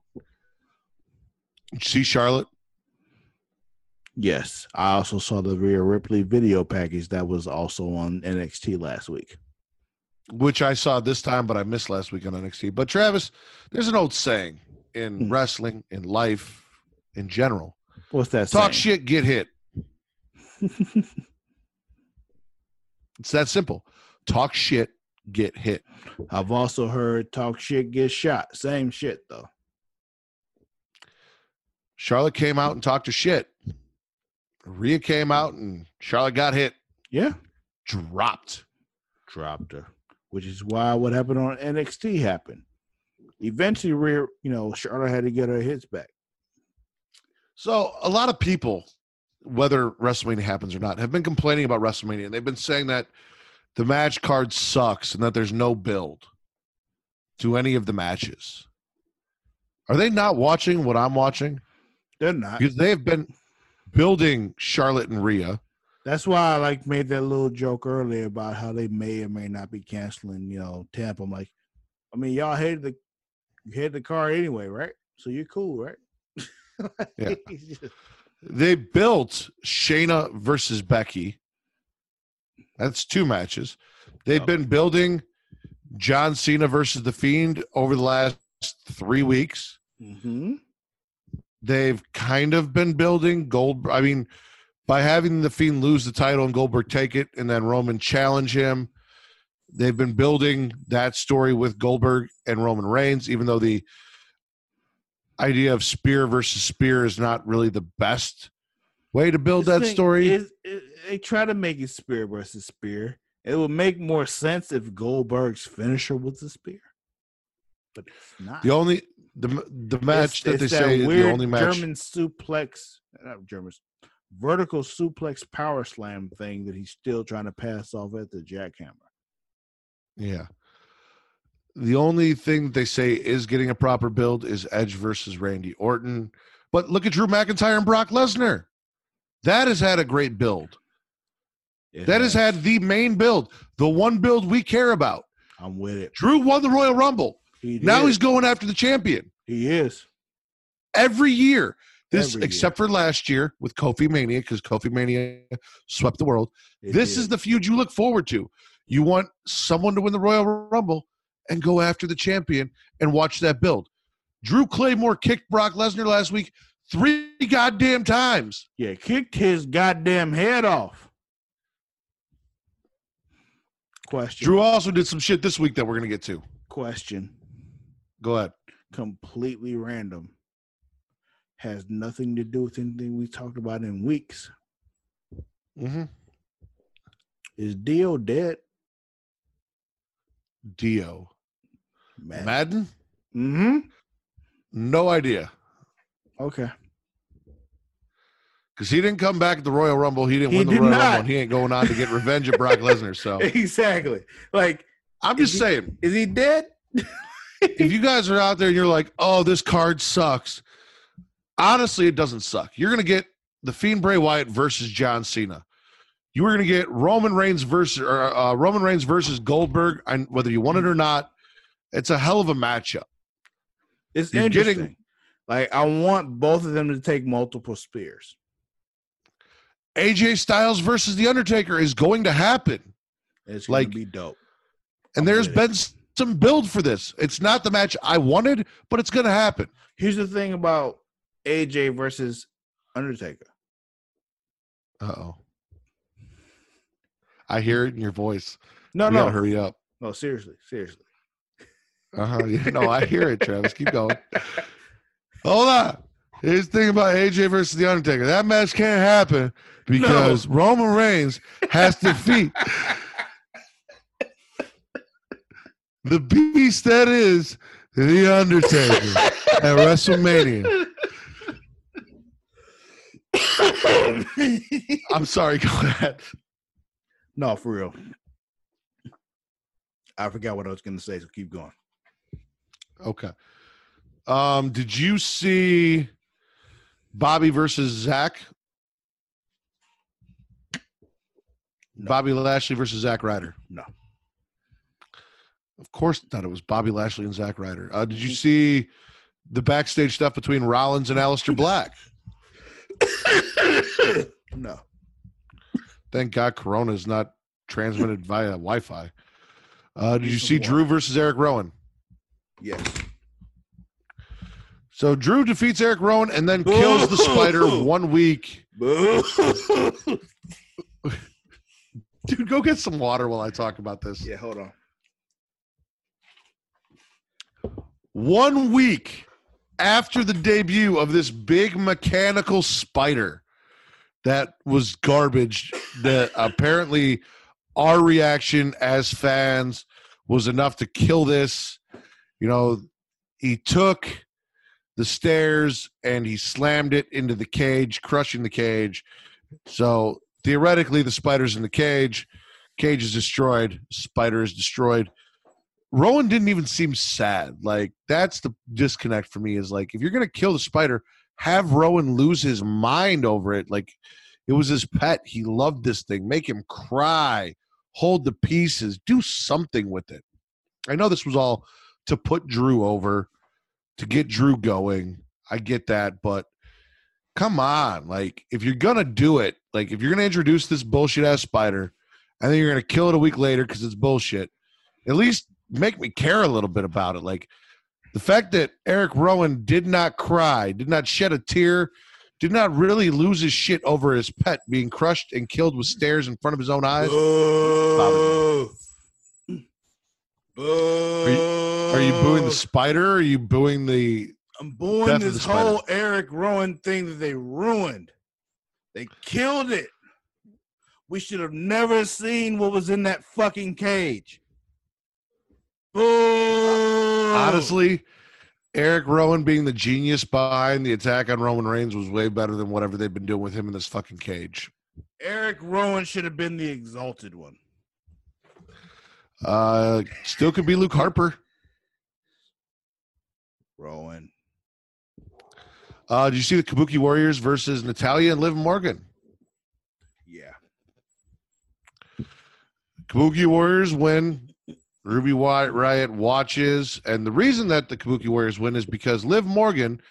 See Charlotte? Yes, I also saw the Rhea Ripley video package that was also on NXT last week. Which I saw this time, but I missed last week on NXT. But Travis, there's an old saying in Hmm. wrestling, in life, in general: What's that? talk saying? shit, get hit. <laughs> It's that simple. Talk shit, get hit. I've also heard talk shit, get shot. Same shit though. Charlotte came out and talked to shit. Rhea came out and Charlotte got hit, Yeah, dropped. dropped her, which is why what happened on NXT happened. Eventually, Rhea, you know, Charlotte had to get her hits back. So a lot of people, whether WrestleMania happens or not, have been complaining about WrestleMania, and they've been saying that the match card sucks and that there's no build to any of the matches. Are they not watching what I'm watching? They're not. Because they've been building Charlotte and Rhea. That's why I like made that little joke earlier about how they may or may not be canceling, you know, Tampa. I'm like, I mean, y'all hated the you hated the car anyway, right? So you're cool, right? <laughs> Yeah. They built Shayna versus Becky. That's two matches. They've Oh. been building John Cena versus The Fiend over the last three weeks. Mm-hmm. They've kind of been building Gold. I mean, by having The Fiend lose the title and Goldberg take it and then Roman challenge him, they've been building that story with Goldberg and Roman Reigns, even though the idea of spear versus spear is not really the best way to build that story. Is, it, they try to make it spear versus spear. It would make more sense if Goldberg's finisher was a spear, but it's not. The only the the match It's- that they it's say is the only match. German suplex, uh, not German, vertical suplex power slam thing that he's still trying to pass off at the jackhammer. Yeah. The only thing they say is getting a proper build is Edge versus Randy Orton. But look at Drew McIntyre and Brock Lesnar. That has had a great build. It That has had the main build, the one build we care about. I'm with it. Drew won the Royal Rumble. He Now he's going after the champion he is. every year. This, except for last year with Kofi Mania, because Kofi Mania swept the world. It this is the feud you look forward to. You want someone to win the Royal Rumble and go after the champion and watch that build. Drew Claymore kicked Brock Lesnar last week three goddamn times. yeah, kicked his goddamn head off. Question. Drew also did some shit this week that we're going to get to. Question. Go ahead. Completely random. Has nothing to do with anything we talked about in weeks. Mm-hmm. Is Dio dead? Dio. Man. Maddin? mm-hmm. No idea. Okay. Because he didn't come back at the Royal Rumble. He didn't He win the did Royal not. Rumble. And he ain't going on to get revenge at Brock Lesnar. So <laughs> Exactly. Like, I'm just he- saying. is he dead? if you guys are out there and you're like, oh, this card sucks, honestly, it doesn't suck. You're going to get the Fiend Bray Wyatt versus John Cena. You were going to get Roman Reigns versus or, uh, Roman Reigns versus Goldberg, and whether you want it or not, it's a hell of a matchup. It's You're interesting. getting- like, I want both of them to take multiple spears. AJ Styles versus The Undertaker is going to happen, It's going Like- to be dope. and there's been some build for this. It's not the match I wanted, but it's going to happen. Here's the thing about AJ versus Undertaker. Uh oh. I hear it in your voice. No, you no, hurry up. no. Seriously, seriously. Uh huh. Yeah, no, I hear it, Travis. Keep going. <laughs> Hold on. Here's the thing about AJ versus The Undertaker. That match can't happen because Roman Reigns has to <laughs> defeat the beast that is The Undertaker at <laughs> WrestleMania. <laughs> I'm sorry, <laughs> go ahead. no, for real. I forgot what I was going to say, so keep going. Okay. Um, did you see Bobby versus Zach? No. Bobby Lashley versus Zach Ryder. No. Of course not. It was Bobby Lashley and Zach Ryder. Uh, did you see the backstage stuff between Rollins and Aleister Black. <laughs> no. Thank God Corona is not transmitted <laughs> via Wi-Fi. Uh, did you see. Drew versus Eric Rowan? Yes. So Drew defeats Eric Rowan and then kills the Spider <laughs> one week. Dude, go get some water while I talk about this. yeah, hold on. One week after the debut of this big mechanical spider that was garbage, that <laughs> apparently our reaction as fans was enough to kill this. You know, he took the stairs and he slammed it into the cage, crushing the cage. So theoretically, the spider's in the cage. Cage is destroyed. Spider is destroyed. Rowan didn't even seem sad. Like that's the disconnect for me. Is like if you're gonna kill the spider, have Rowan lose his mind over it. Like it was his pet. He loved this thing. Make him cry. Hold the pieces. Do something with it. I know this was all to put Drew over, to get Drew going. I get that, but come on. Like if you're gonna do it, like if you're gonna introduce this bullshit ass spider, and then you're gonna kill it a week later because it's bullshit, at least make me care a little bit about it. Like the fact that Eric Rowan did not cry, did not shed a tear, did not really lose his shit over his pet being crushed and killed with stairs in front of his own eyes. Boo. Are you booing the spider? Or are you booing the? I'm booing Death of the this whole Eric Rowan thing that they ruined. They killed it. We should have never seen what was in that fucking cage. Boo! Honestly, Eric Rowan being the genius behind the attack on Roman Reigns was way better than whatever they've been doing with him in this fucking cage. Eric Rowan should have been the exalted one. Uh, still could be Luke Harper. Rowan. Uh, did you see the Kabuki Warriors versus Natalya and Liv Morgan? Yeah. Kabuki Warriors win. Ruby Riott watches, and the reason that the Kabuki Warriors win is because Liv Morgan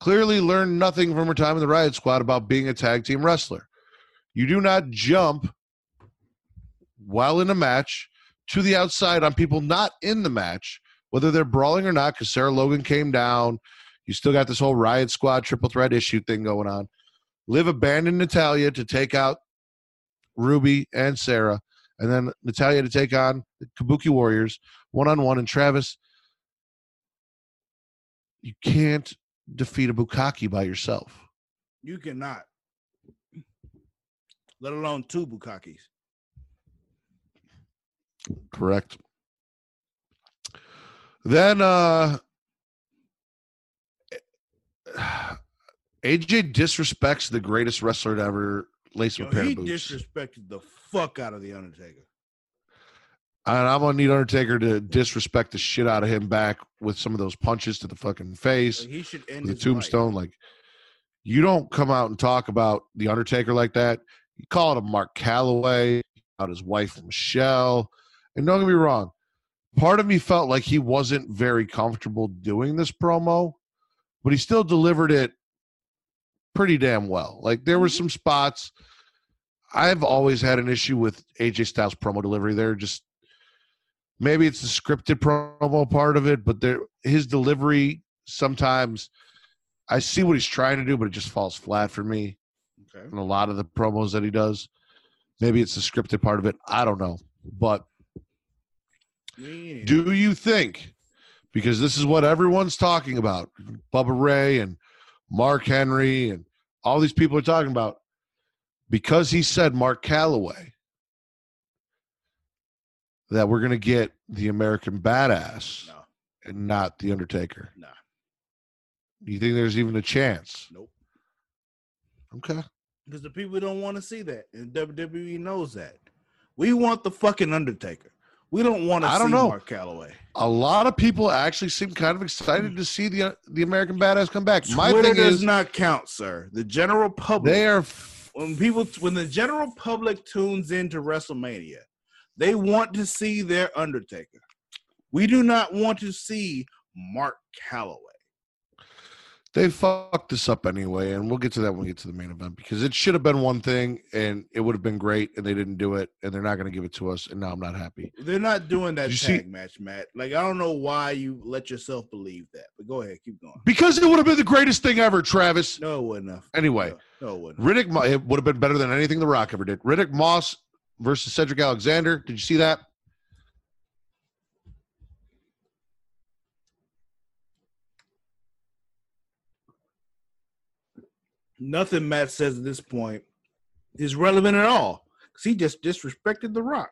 clearly learned nothing from her time in the Riot Squad about being a tag team wrestler. You do not jump while in a match to the outside on people not in the match, whether they're brawling or not, because Sarah Logan came down. You still got this whole Riot Squad triple threat issue thing going on. Liv abandoned Natalya to take out Ruby and Sarah and then Natalya to take on the Kabuki Warriors one on one. And Travis, you can't defeat a Bukaki by yourself. You cannot. Let alone two Bukakis. Correct. Then uh AJ disrespects the greatest wrestler to ever lace Yo, a pair he of boots. disrespected the fuck out of the Undertaker. and I'm gonna need Undertaker to disrespect the shit out of him back with some of those punches to the fucking face. Like, he should end the his life. tombstone. Like, you don't come out and talk about the Undertaker like that. You call it a Mark Calaway, about his wife Michelle, and don't get me wrong. Part of me felt like he wasn't very comfortable doing this promo, but he still delivered it pretty damn well. Like there were mm-hmm. some spots. I've always had an issue with AJ Styles promo delivery. They're just maybe it's the scripted promo part of it, but there his delivery sometimes I see what he's trying to do, but it just falls flat for me Okay. in a lot of the promos that he does. Maybe it's the scripted part of it. I don't know. But Yeah. do you think, because this is what everyone's talking about, Bubba Ray and Mark Henry and all these people are talking about, because he said Mark Calaway, that we're going to get the American Badass No. and not the Undertaker? Do you think there's even a chance? Nope. Okay. Because the people don't want to see that. And WWE knows that. We want the fucking Undertaker. We don't want to I don't know. Mark Calaway. A lot of people actually seem kind of excited to see the uh, the American Badass come back. My thing does is, not count, sir. The general public. they are when people when the general public tunes into WrestleMania, they want to see their Undertaker. We do not want to see Mark Calaway. They fucked this up anyway, and we'll get to that when we get to the main event because it should have been one thing and it would have been great, and they didn't do it, and they're not going to give it to us, and now I'm not happy. They're not doing that Did tag see- match, Matt. Like I don't know why you let yourself believe that. But go ahead, keep going. Because it would have been the greatest thing ever, Travis. No, it wouldn't have. Anyway, no, no it wouldn't. Riddick, it would have been better than anything The Rock ever did. Riddick Moss versus Cedric Alexander. Did you see that? Nothing Matt says at this point is relevant at all because he just disrespected The Rock.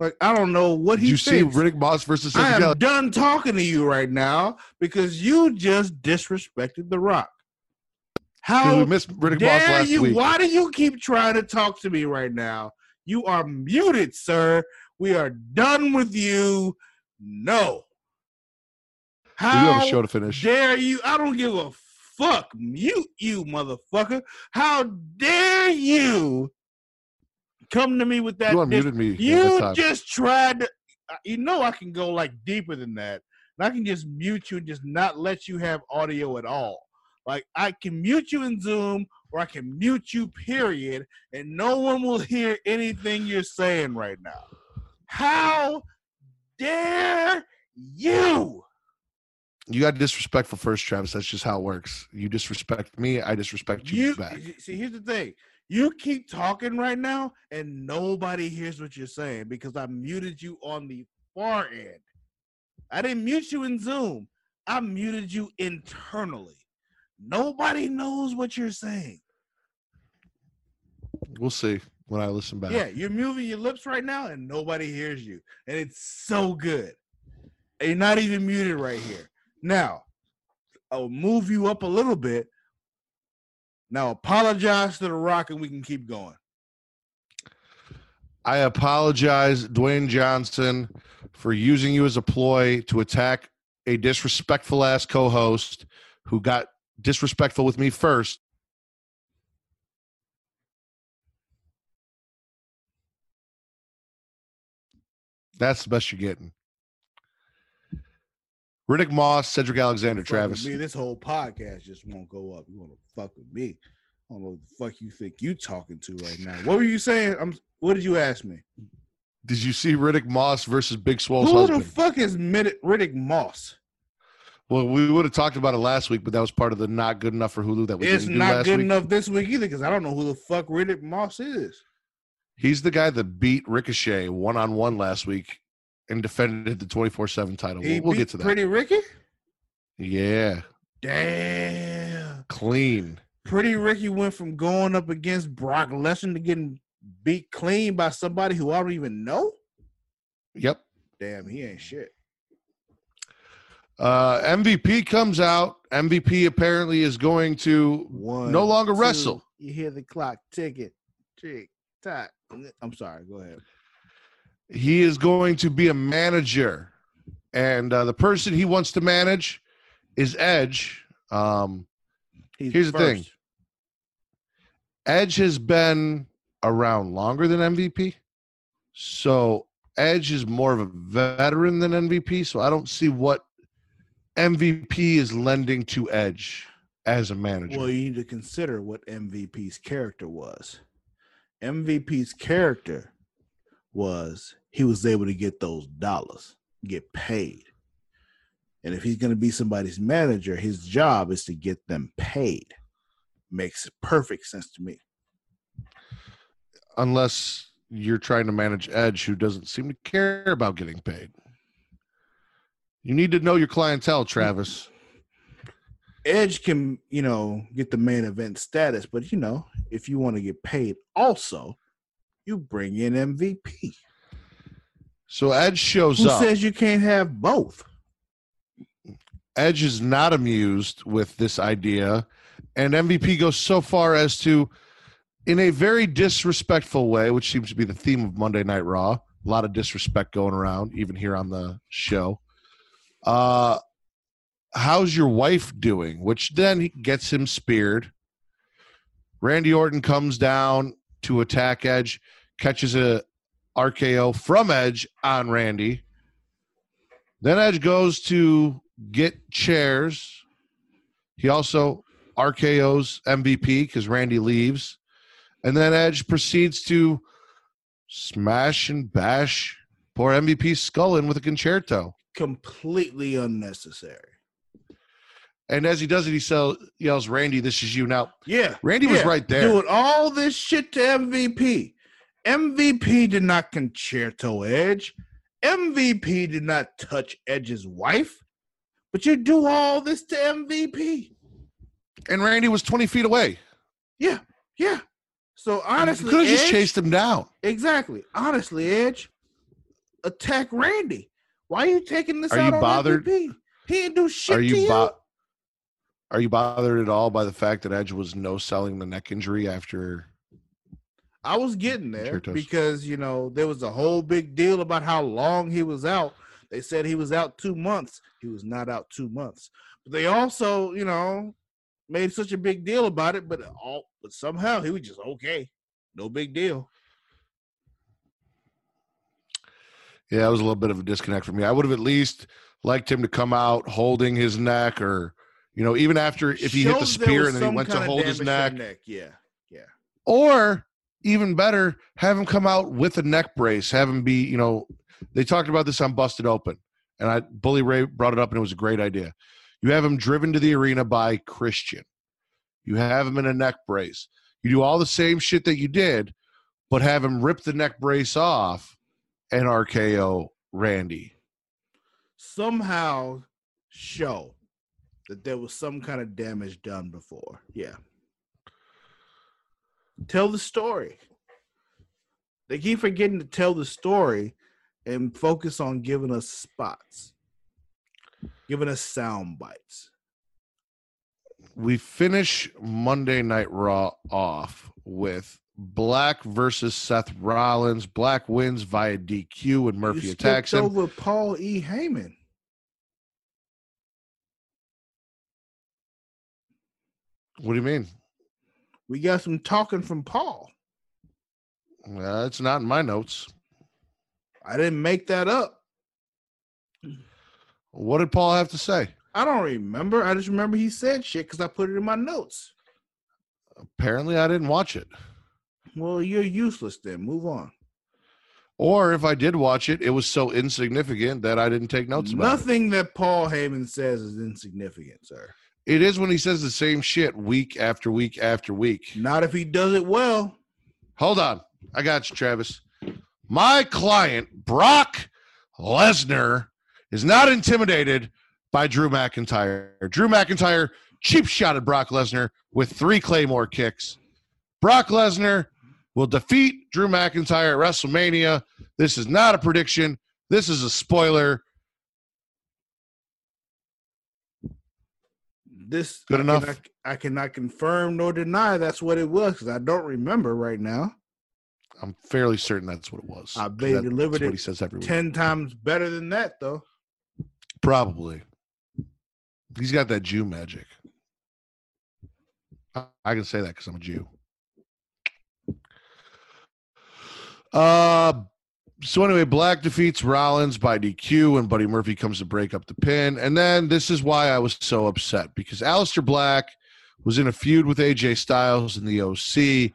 Like I don't know what Did he you see. Riddick Moss versus I am done talking to you right now because you just disrespected The Rock. How We missed Riddick Moss last you? week. Why do you keep trying to talk to me right now? You are muted, sir. We are done with you. No. How We have a show to finish. dare you? I don't give a fuck. Mute you, motherfucker. How dare you come to me with that? You unmuted me. you just tried to. uh, You know I can go like deeper than that. And I can just mute you and just not let you have audio at all. Like I can mute you in Zoom or I can mute you, period, and no one will <laughs> hear anything you're saying right now. How dare you? You got disrespectful first, Travis. That's just how it works. You disrespect me, I disrespect you, You back. see, here's the thing. You keep talking right now, and nobody hears what you're saying because I muted you on the far end. I didn't mute you in Zoom. I muted you internally. Nobody knows what you're saying. We'll see when I listen back. Yeah, you're moving your lips right now, and nobody hears you, and it's so good. And you're not even muted right here. Now, I'll move you up a little bit. Now, apologize to the Rock, and we can keep going. I apologize, Dwayne Johnson, for using you as a ploy to attack a disrespectful ass co host who got disrespectful with me first. That's the best you're getting. Riddick Moss, Cedric Alexander, Fuck Travis. Me, this whole podcast just won't go up. You want to fuck with me? I don't know what the fuck you think you talking to right now. What were you saying? I'm. What did you ask me? Did you see Riddick Moss versus Big Swole's Who husband? the fuck is Riddick Moss? well, we would have talked about it last week, but that was part of the not good enough for Hulu that we It's didn't do not last good week. enough this week either because I don't know who the fuck Riddick Moss is. He's the guy that beat Ricochet one on one last week and defended the 24 7 title. He We'll, get to that. Pretty Ricky. yeah, Damn. clean. Pretty Ricky went from going up against Brock Lesnar to getting beat clean by somebody who I don't even know. Yep. Damn, he ain't shit. Uh, MVP comes out. MVP apparently is going to One, no longer two, wrestle. You hear the clock ticking. Tick, tock. I'm sorry. Go ahead. He is going to be a manager. And uh, the person he wants to manage is Edge. Um, He's Here's the thing. Edge has been around longer than MVP. So Edge is more of a veteran than MVP. So I don't see what MVP is lending to Edge as a manager. Well, you need to consider what MVP's character was. MVP's character was he was able to get those dollars, get paid. And if he's going to be somebody's manager, his job is to get them paid. Makes perfect sense to me. Unless you're trying to manage Edge, who doesn't seem to care about getting paid. You need to know your clientele, Travis. Edge can, you know, get the main event status, but you know, if you want to get paid also, you bring in MVP. So Edge shows Who up. Who says you can't have both? Edge is not amused with this idea, and MVP goes so far as to, in a very disrespectful way, which seems to be the theme of Monday Night Raw, a lot of disrespect going around, even here on the show. Uh, how's your wife doing? Which then gets him speared. Randy Orton comes down to attack Edge, catches a RKO from Edge on Randy. Then Edge goes to get chairs He also RKO's MVP because Randy leaves. And then Edge proceeds to smash and bash poor MVP's skull in with a Con-Chair-To. Completely unnecessary. And as he does it, he sell, yells, Randy, this is you. Now, Yeah. Randy was right there. Doing all this shit to MVP. MVP did not Con-Chair-To Edge. MVP did not touch Edge's wife. But you do all this to MVP. And Randy was 20 feet away. Yeah. Yeah. So honestly, could have just chased him down. Exactly. Honestly, Edge, attack Randy. Why are you taking this Are out you on bothered? MVP? He didn't do shit Are to you you. bo- Are you bothered at all by the fact that Edge was no selling the neck injury after? I was getting there because you know there was a whole big deal about how long he was out. They said he was out two months. He was not out two months. But they also, you know, made such a big deal about it. But all, but somehow he was just okay. No big deal. Yeah, it was a little bit of a disconnect for me. I would have at least liked him to come out holding his neck, or you know, even after if he hit the spear and then he went to hold his to neck, Yeah, yeah. or even better, have him come out with a neck brace. Have him be, you know, they talked about this on Busted Open, and I Bully Ray brought it up, and it was a great idea. You have him driven to the arena by Christian. You have him in a neck brace. You do all the same shit that you did, but have him rip the neck brace off and RKO Randy. Somehow show that there was some kind of damage done before. Yeah. Tell the story. They keep forgetting to tell the story and focus on giving us spots, giving us sound bites. we finish Monday Night Raw off with Black versus Seth Rollins. Black wins via DQ and Murphy attacks him. over Paul E. Heyman. What do you mean? We got some talking from Paul. Uh, it's not in my notes. I didn't make that up. What did Paul have to say? I don't remember. I just remember he said shit because I put it in my notes. Apparently, I didn't watch it. Well, you're useless then. Move on. Or if I did watch it, it was so insignificant that I didn't take notes about it. Nothing that Paul Heyman says is insignificant, sir. It is when he says the same shit week after week after week. Not if he does it well. Hold on. I got you, Travis. My client, Brock Lesnar, is not intimidated by Drew McIntyre. Drew McIntyre cheap shot at Brock Lesnar with three Claymore kicks. Brock Lesnar will defeat Drew McIntyre at WrestleMania. This is not a prediction. This is a spoiler. This Good I enough. Cannot, I cannot confirm nor deny that's what it was because I don't remember right now. I'm fairly certain that's what it was. I bet That- delivered it he says every week. Ten times better than that, though. Probably. He's got that Jew magic. I, I can say that because I'm a Jew. Uh, so anyway, Black defeats Rollins by DQ, and Buddy Murphy comes to break up the pin. And then this is why I was so upset because Aleister Black was in a feud with AJ Styles in the OC.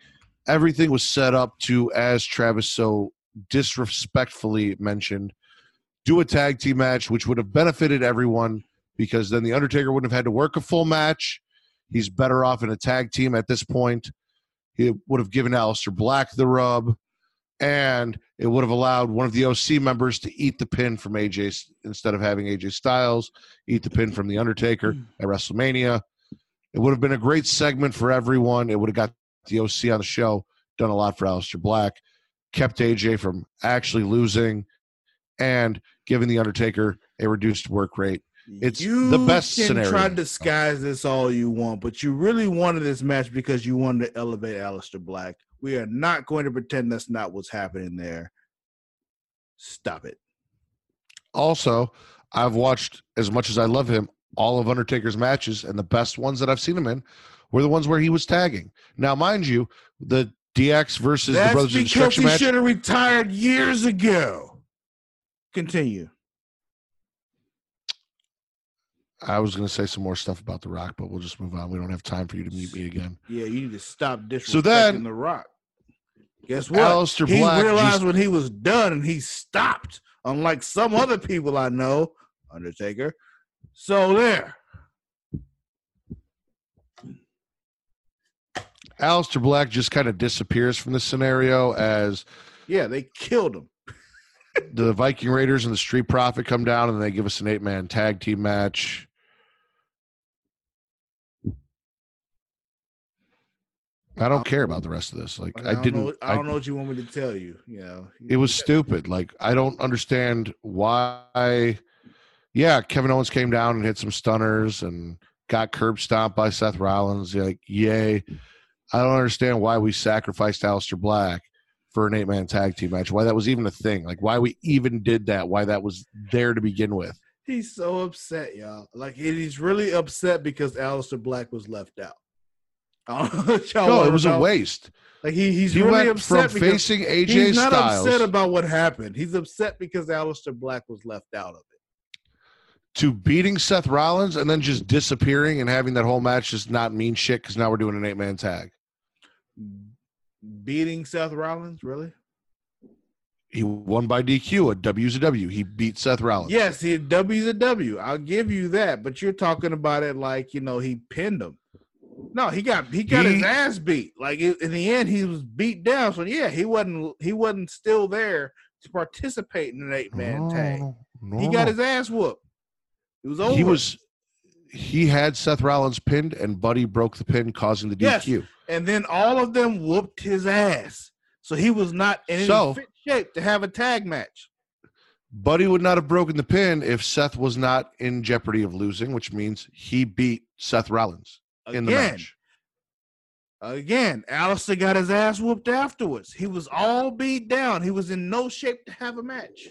Everything was set up to, as Travis so disrespectfully mentioned, do a tag team match, which would have benefited everyone because then the Undertaker wouldn't have had to work a full match. He's better off in a tag team at this point. He would have given Aleister Black the rub, and it would have allowed one of the OC members to eat the pin from AJ instead of having AJ Styles eat the pin from the Undertaker hmm. at WrestleMania. It would have been a great segment for everyone. It would have got the OC on the show, done a lot for Aleister Black, kept AJ from actually losing, and giving the Undertaker a reduced work rate. It's the best can scenario. Try to disguise this all you want, but you really wanted this match because you wanted to elevate Aleister Black. We are not going to pretend that's not what's happening there. Stop it. Also, I've watched as much as I love him, all of Undertaker's matches, and the best ones that I've seen him in were the ones where he was tagging. Now, mind you, the DX versus the Brothers of because Destruction he match. should have retired years ago. Continue. I was going to say some more stuff about The Rock, but we'll just move on. We don't have time for you to meet me again. Yeah, you need to stop disrespecting So then- the Rock. Guess what? Aleister he Black realized just- when he was done and he stopped, unlike some other people I know, Undertaker. So there. Aleister Black just kind of disappears from the scenario as Yeah, they killed him. the Viking Raiders and the Street Profit come down and they give us an eight man tag team match. I don't care about the rest of this. Like I, don't didn't. Know, I don't know what you want me to tell you. You know, It was stupid. Like I don't understand why. Yeah, Kevin Owens came down and hit some stunners and got curb stomped by Seth Rollins. Like, yay! I don't understand why we sacrificed Aleister Black for an eight man tag team match. Why that was even a thing. Like why we even did that. Why that was there to begin with. He's so upset, y'all. Like he's really upset because Aleister Black was left out. <laughs> I don't know what y'all No, it was a waste. Like he, he's he really went from upset because facing AJ Styles. he's not Styles upset about what happened. He's upset because Aleister Black was left out of it. to beating Seth Rollins and then just disappearing and having that whole match just not mean shit because now we're doing an eight man tag. Beating Seth Rollins, really? He won by DQ at WCW. He beat Seth Rollins. Yes, he W's a W. I'll give you that. But you're talking about it like you know he pinned him. No, he got he got He- his ass beat. Like in the end, he was beat down. So yeah, he wasn't he wasn't still there to participate in an eight man No, tag. no, He got his ass whooped. It was over. He was. He had Seth Rollins pinned, and Buddy broke the pin, causing the Yes. DQ. and then all of them whooped his ass. So he was not in any So- fit shape to have a tag match. Buddy would not have broken the pin if Seth was not in jeopardy of losing, which means he beat Seth Rollins in the Again, match. Again, Aleister got his ass whooped afterwards. He was all beat down. He was in no shape to have a match.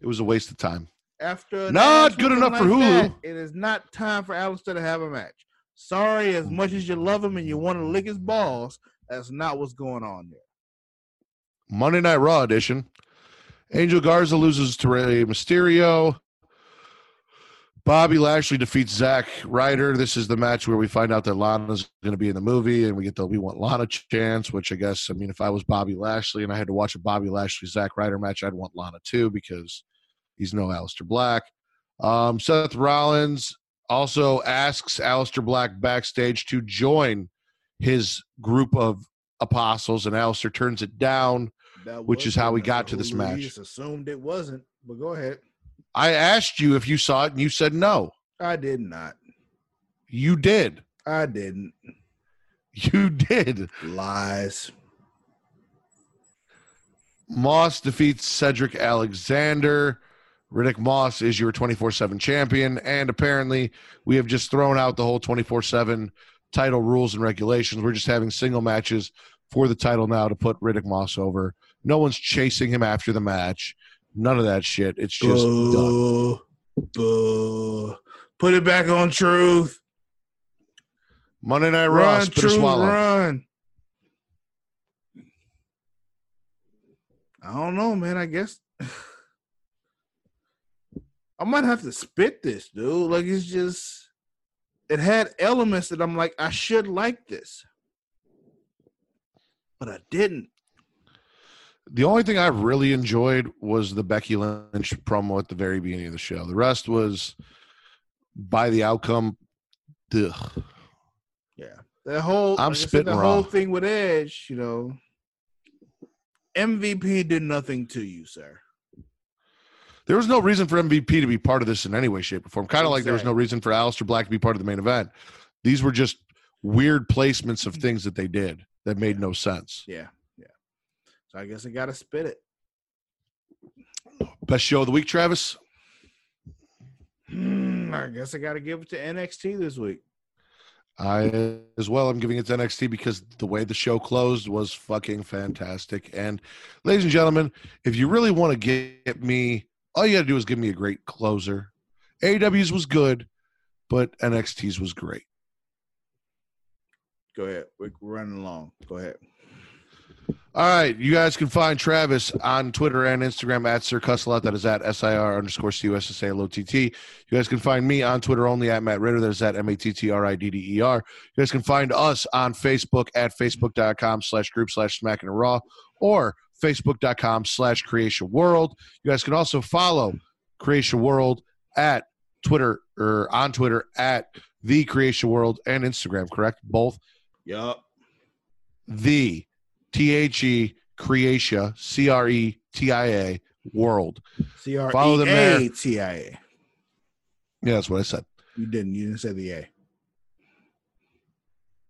It was a waste of time. After Not good enough for like Hulu. that, it is not time for Aleister to have a match. Sorry, as much as you love him and you want to lick his balls, that's not what's going on there. Monday Night Raw edition. Angel Garza loses to Rey Mysterio. Bobby Lashley defeats Zack Ryder. This is the match where we find out that Lana's going to be in the movie, and we get the We Want Lana chance. Which I guess, I mean, if I was Bobby Lashley and I had to watch a Bobby Lashley Zack Ryder match, I'd want Lana too because he's no Aleister Black. Um, Seth Rollins also asks Aleister Black backstage to join his group of apostles, and Aleister turns it down. Which is how we got to this match. just assumed it wasn't, but go ahead. I asked you if you saw it, and you said no. I did not. You did. I didn't. You <laughs> did. Lies. Moss defeats Cedric Alexander. Riddick Moss is your 24 7 champion. And apparently, we have just thrown out the whole 24 7 title rules and regulations. We're just having single matches for the title now to put Riddick Moss over. No one's chasing him after the match. None of that shit. It's just done. Boo. Boo. Put it back on truth. Monday Night Raw, Run, spit or swallow. run. I don't know, man. I guess <sighs> I might have to spit this, dude. Like it's just it had elements that I'm like, I should like this. But I didn't. The only thing I really enjoyed was the Becky Lynch promo at the very beginning of the show. The rest was by the outcome. Ugh. Yeah. The whole I'm like I said, the raw. whole thing with Edge, you know. MVP did nothing to you, sir. There was no reason for MVP to be part of this in any way, shape, or form. Kind of like there was no reason for Aleister Black to be part of the main event. These were just weird placements of mm. things that they did that made no sense. Yeah, yeah. So I guess I gotta spit it. Best show of the week, Travis. Hmm, I guess I gotta give it to NXT this week. I as well. I'm giving it to NXT because the way the show closed was fucking fantastic. And ladies and gentlemen, if you really want to get me, all you got to do is give me a great closer. AW's was good, but NXT's was great. Go ahead. We're running along. Go ahead. All right, you guys can find Travis on Twitter and Instagram at Sir Cussalot. That is at S I R underscore C U S S A L O T T. You guys can find me on Twitter only at Matt Ridder. That is at M A T T R I D D E R. You guys can find us on Facebook at facebook.com slash group slash smacking and raw or facebook.com slash creatia world. You guys can also follow Creatia World at Twitter or on Twitter at the Creatia World and Instagram, correct? Both Yup. the T H E Creatia C R E T I A World. C R E. A T I A. Yeah, that's what I said. You didn't. You didn't say the A.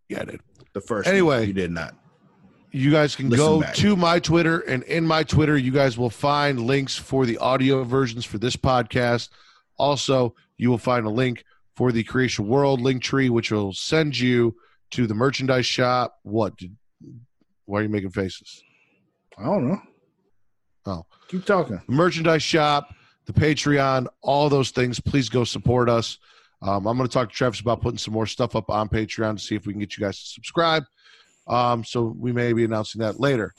Yeah, I did. The first. Anyway. you did not. You guys can Listen go back. to my Twitter, and in my Twitter, you guys will find links for the audio versions for this podcast. Also, you will find a link for the Creatia World link tree, which will send you to the merchandise shop. What? Why are you making faces? I don't know. Oh. Keep talking. the merchandise shop, the Patreon, all those things. Please go support us. Um, I'm going to talk to Travis about putting some more stuff up on Patreon to see if we can get you guys to subscribe. Um, so we may be announcing that later.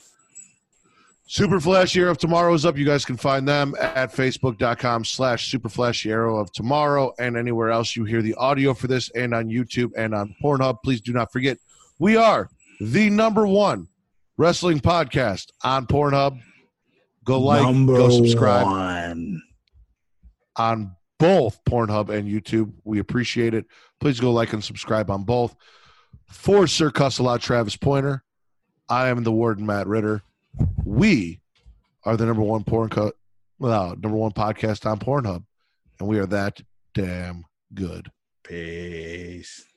Super Flashy Arrow of Tomorrow is up. You guys can find them at facebook.com slash Super Flashy Arrow of Tomorrow and anywhere else you hear the audio for this and on YouTube and on Pornhub. Please do not forget, we are the number one wrestling podcast on Pornhub. Go like, Number go subscribe One. on both Pornhub and YouTube. We appreciate it. Please go like and subscribe on both. For Sir Cussalot Travis Pointer, I am the warden Matt Ridder. We are the number one porn cut, well, number one podcast on Pornhub, and we are that damn good. Peace.